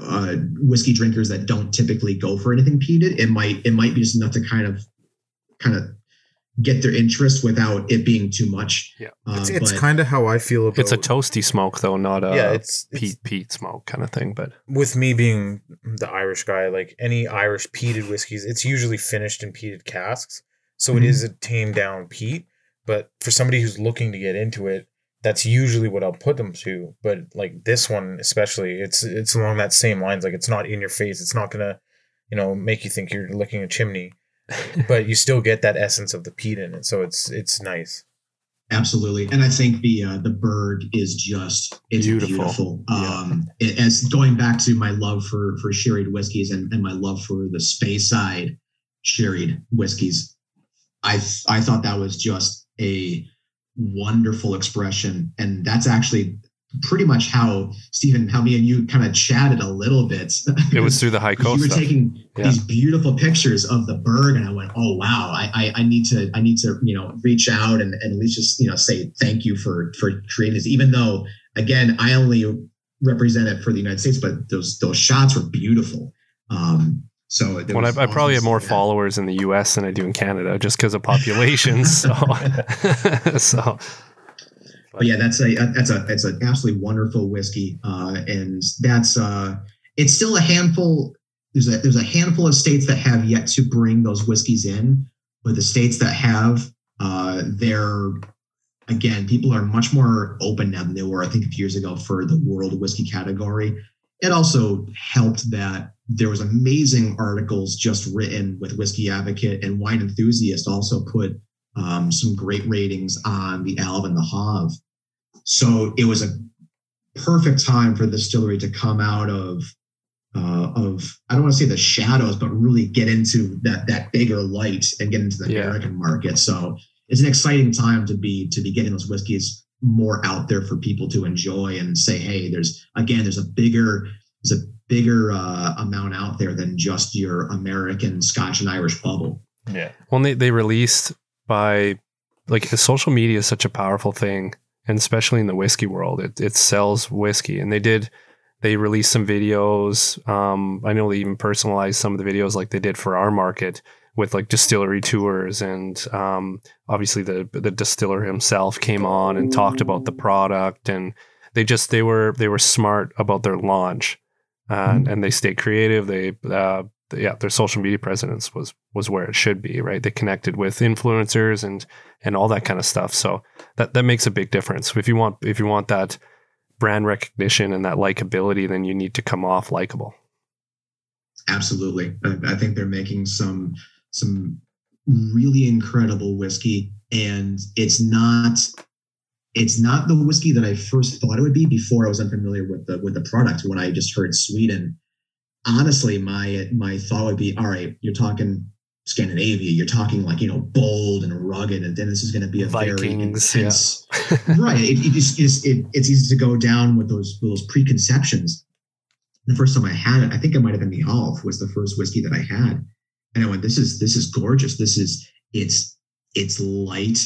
uh, whiskey drinkers that don't typically go for anything peated. It might it might be just enough to kind of kind of get their interest without it being too much. Yeah, uh, it's, it's kind of how I feel about. It's a toasty smoke though, not a yeah, it's, peat it's, peat smoke kind of thing. But with me being the Irish guy, like any Irish peated whiskeys, it's usually finished in peated casks, so mm-hmm. it is a tamed down peat. But for somebody who's looking to get into it, that's usually what I'll put them to. But like this one especially, it's it's along that same lines. Like it's not in your face. It's not gonna, you know, make you think you're licking a chimney. but you still get that essence of the peat in it. So it's it's nice. Absolutely, and I think the uh, the Berg is just it's beautiful. beautiful. Um, yeah. as going back to my love for for sherried whiskeys and, and my love for the Speyside sherried whiskeys, I I thought that was just a wonderful expression. And that's actually pretty much how Stephen, how me and you kind of chatted a little bit. It was through the high coast. You were stuff. taking yeah. these beautiful pictures of the Berg, and I went, "Oh wow, I, I, I need to I need to you know reach out and, and at least just you know say thank you for for creating this." Even though again, I only represent it for the United States, but those those shots were beautiful. Um, so well, I, I, probably have more followers in the U.S. than I do in Canada, just because of population. so, so. But yeah, that's a that's a that's an absolutely wonderful whiskey, uh, and that's uh, it's still a handful. There's a there's a handful of states that have yet to bring those whiskeys in, but the states that have, uh, they're again, people are much more open now than they were, I think, a few years ago for the world whiskey category. It also helped that there was amazing articles just written with Whiskey Advocate and Wine Enthusiast also put um, some great ratings on the Alv and the Hav. So it was a perfect time for the distillery to come out of uh, of I don't want to say the shadows, but really get into that that bigger light and get into the yeah. American market. So it's an exciting time to be to be getting those whiskeys more out there for people to enjoy and say, hey, there's again, there's a bigger there's a bigger uh, amount out there than just your American Scotch and Irish bubble. Yeah. Well, they, they released by like the social media is such a powerful thing, and especially in the whiskey world, it, it sells whiskey. And they did, they released some videos. Um, I know they even personalized some of the videos like they did for our market with like distillery tours and um, obviously the the distiller himself came on and talked about the product and they just they were they were smart about their launch and, mm-hmm. and they stay creative. They, uh, yeah, their social media presence was was where it should be, right? They connected with influencers and and all that kind of stuff. So that that makes a big difference. If you want if you want that brand recognition and that likability, then you need to come off likable. Absolutely, I, I think they're making some some really incredible whiskey, and it's not it's not the whiskey that I first thought it would be before I was unfamiliar with the with the product. When I just heard Sweden, honestly, my my thought would be, all right, you're talking Scandinavia, you're talking like you know bold and rugged, and then this is going to be a Vikings, very intense, yeah. right? It, it just is it, it's easy to go down with those those preconceptions. The first time I had it, I think it might have been the Alv was the first whiskey that I had, and I went, this is this is gorgeous. This is it's it's light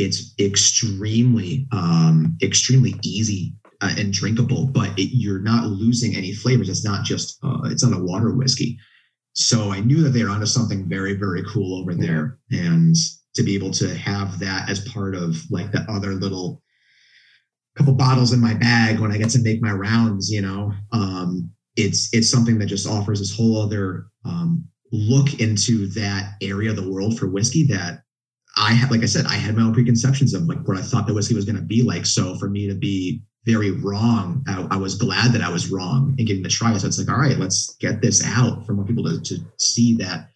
it's extremely um, extremely easy uh, and drinkable, but it, you're not losing any flavors. It's not just uh, it's not a water whiskey. So I knew that they were onto something very very cool over there, and to be able to have that as part of like the other little couple bottles in my bag when I get to make my rounds, you know, um, it's it's something that just offers this whole other um, look into that area of the world for whiskey that I had, like I said, I had my own preconceptions of like what I thought the whiskey was going to be like. So for me to be very wrong, I, I, was glad that I was wrong and getting to try it. So it's like, all right, let's get this out for more people to, to see that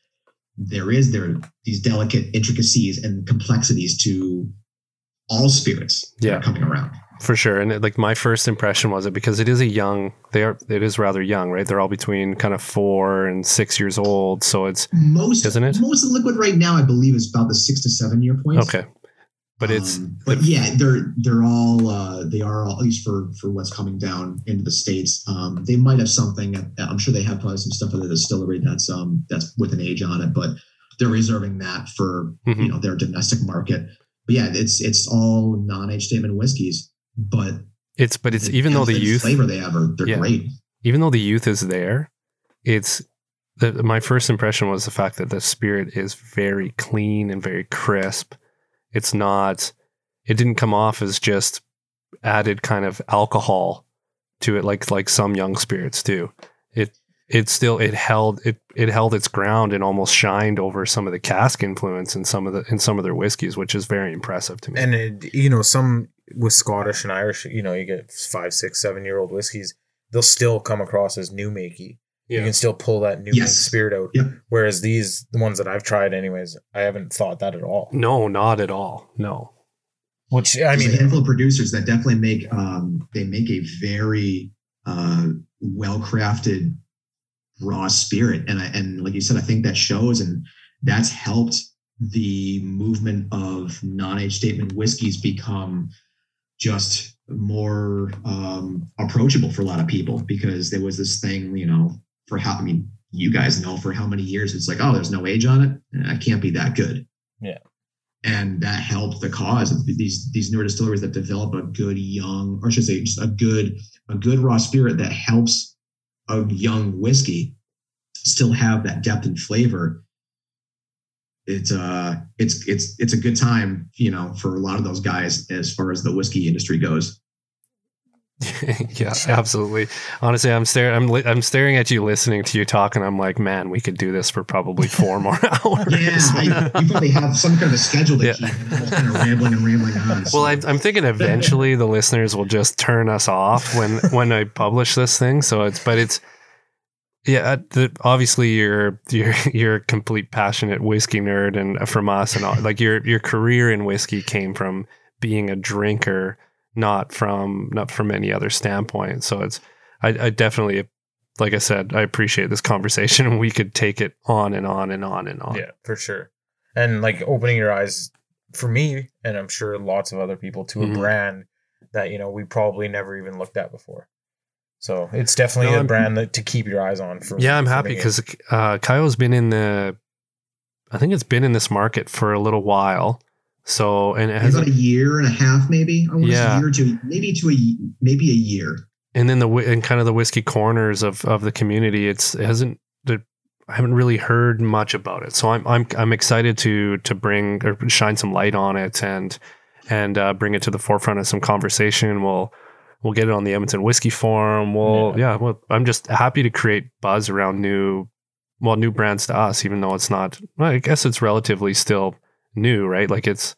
there is there these delicate intricacies and complexities to all spirits yeah. coming around for sure. And it, like my first impression was it because it is a young they are it is rather young right? They're all between kind of four and six years old. So it's most isn't it? most of the liquid right now i believe is about the six to seven year point. Okay. But it's um, but yeah they're they're all uh they are all, at least for for what's coming down into the states um they might have something i'm sure they have probably some stuff at the distillery that's um that's with an age on it but they're reserving that for mm-hmm. you know their domestic market. But yeah it's it's all non-age statement whiskeys but it's but it's even though the youth flavor they have are they're yeah, great. Even though the youth is there, it's the, my first impression was the fact that the spirit is very clean and very crisp. It's not. It didn't come off as just added kind of alcohol to it like like some young spirits do. It it still it held it it held its ground and almost shined over some of the cask influence in some of the in some of their whiskeys, which is very impressive to me. And it, you know, some with Scottish and Irish, you know, you get five, six, seven year old whiskeys, they'll still come across as new makey. Yeah. You can still pull that new yes. spirit out. Yep. Whereas these, the ones that I've tried, anyways, I haven't thought that at all. No, not at all. No. Which I mean, a handful of producers that definitely make um, they make a very uh, well crafted raw spirit, and I, and like you said, I think that shows, and that's helped the movement of non-age statement whiskeys become just more um, approachable for a lot of people because there was this thing, you know, for how I mean, you guys know for how many years it's like, oh, there's no age on it. I can't be that good. Yeah. And that helped the cause of these these newer distilleries that develop a good young, or I should say, just a good a good raw spirit that helps a young whiskey still have that depth and flavor it's uh it's it's it's a good time you know for a lot of those guys as far as the whiskey industry goes yeah absolutely honestly i'm staring i'm li- i'm staring at you listening to you talk and i'm like man we could do this for probably four more hours yeah I, you probably have some kind of schedule to yeah. keep just kind of rambling and rambling on so. well I, i'm thinking eventually the listeners will just turn us off when when i publish this thing so it's but it's yeah, the, obviously you're you're you're a complete passionate whiskey nerd, and from us and all, like your your career in whiskey came from being a drinker, not from not from any other standpoint. So it's I, I definitely, like I said, I appreciate this conversation, and we could take it on and on and on and on. Yeah, for sure. And like opening your eyes for me, and I'm sure lots of other people to mm-hmm. a brand that you know we probably never even looked at before. So it's definitely no, a brand that to keep your eyes on. For yeah, I'm happy because uh, Kaiyo's been in the, I think it's been in this market for a little while. So and it has about a year and a half, maybe. I want yeah, a year or two, maybe to a maybe a year. And then the and kind of the whiskey corners of of the community, it's it hasn't. I haven't really heard much about it, so I'm I'm I'm excited to to bring or shine some light on it and and uh, bring it to the forefront of some conversation. We'll We'll get it on the Edmonton Whiskey Forum. We'll yeah. yeah well, I'm just happy to create buzz around new, well, new brands to us, even though it's not. Well, I guess it's relatively still new, right? Like it's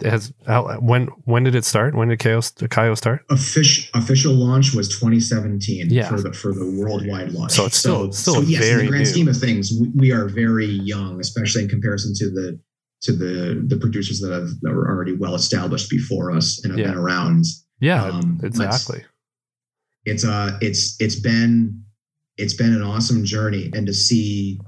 it has how, when when did it start? When did Kaiyo, Kaiyo start? Official official launch was 2017 yeah. for the for the worldwide launch. So it's still so, still so yes, very in the grand new. scheme of things, we, we, are very young, especially in comparison to the to the the producers that have that were already well established before us and have yeah. been around yeah, um, exactly. It's uh it's it's been it's been an awesome journey and to see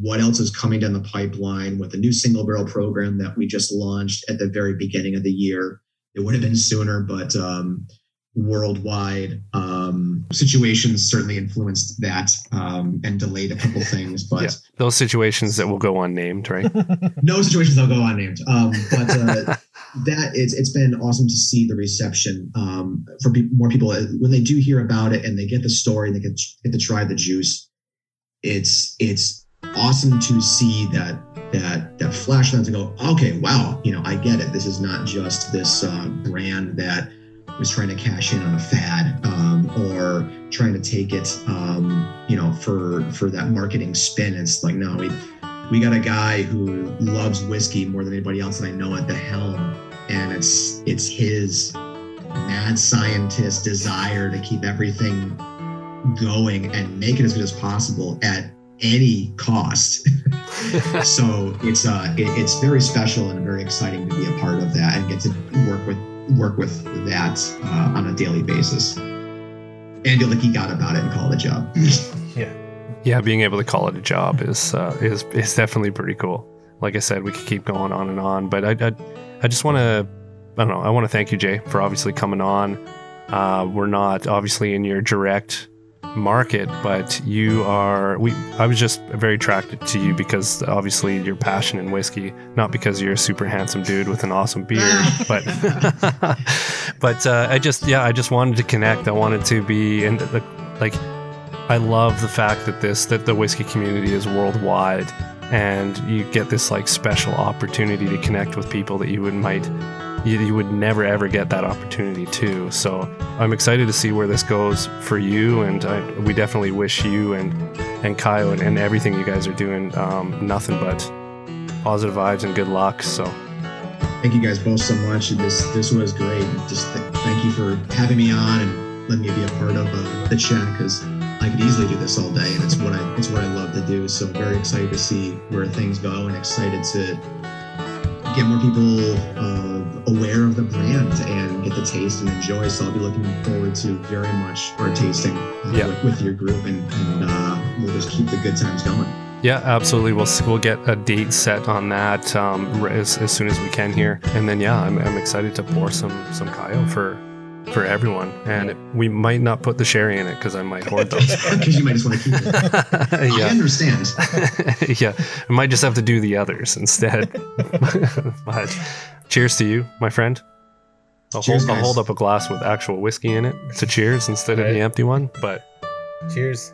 what else is coming down the pipeline with the new single barrel program that we just launched at the very beginning of the year. It would have been sooner, but um, worldwide um, situations certainly influenced that um, and delayed a couple things. But yeah, those situations that will go unnamed, right? no situations that will go unnamed. Um, but uh, that it's it's been awesome to see the reception um, for pe- more people when they do hear about it and they get the story and they get, get to try the juice. It's it's awesome to see that that that flash to go, okay, wow, you know, I get it. This is not just this uh, brand that was trying to cash in on a fad um, or trying to take it, um, you know, for for that marketing spin. It's like, no, we we got a guy who loves whiskey more than anybody else that I know at the helm, and it's it's his mad scientist desire to keep everything going and make it as good as possible at any cost. so it's uh it, it's very special and very exciting to be a part of that and get to work with work with that uh, on a daily basis and be able to geek out about it and call it a job. yeah, yeah, being able to call it a job is uh, is is definitely pretty cool. Like I said, we could keep going on and on, but I I, I just want to I don't know I want to thank you, Jay, for obviously coming on. Uh, we're not obviously in your direct market, but you are. We I was just very attracted to you because obviously your passion in whiskey, not because you're a super handsome dude with an awesome beard, but but uh, I just yeah I just wanted to connect. I wanted to be and like I love the fact that this that the whiskey community is worldwide and you get this like special opportunity to connect with people that you would might you, you would never ever get that opportunity to. So I'm excited to see where this goes for you, and I, we definitely wish you and and Kaiyo and, and everything you guys are doing um, nothing but positive vibes and good luck. So thank you guys both so much. This this was great. Just th- thank you for having me on and letting me be a part of uh, the chat because I could easily do this all day, and it's what I it's what I love to do. So very excited to see where things go, and excited to get more people uh, aware of the brand and get the taste and enjoy. So I'll be looking forward to very much our tasting yeah. with, with, your group, and, and uh, we'll just keep the good times going. Yeah, absolutely. We'll we'll get a date set on that um, as, as soon as we can here, and then yeah, I'm, I'm excited to pour some some Kaiyo for for everyone, and yeah. we might not put the sherry in it because I might hoard those. Because you might just want to keep it. yeah. I understand. yeah, I might just have to do the others instead. but cheers to you, my friend. I'll, cheers, hold, I'll hold up a glass with actual whiskey in it. So cheers instead right. of the empty one. But cheers.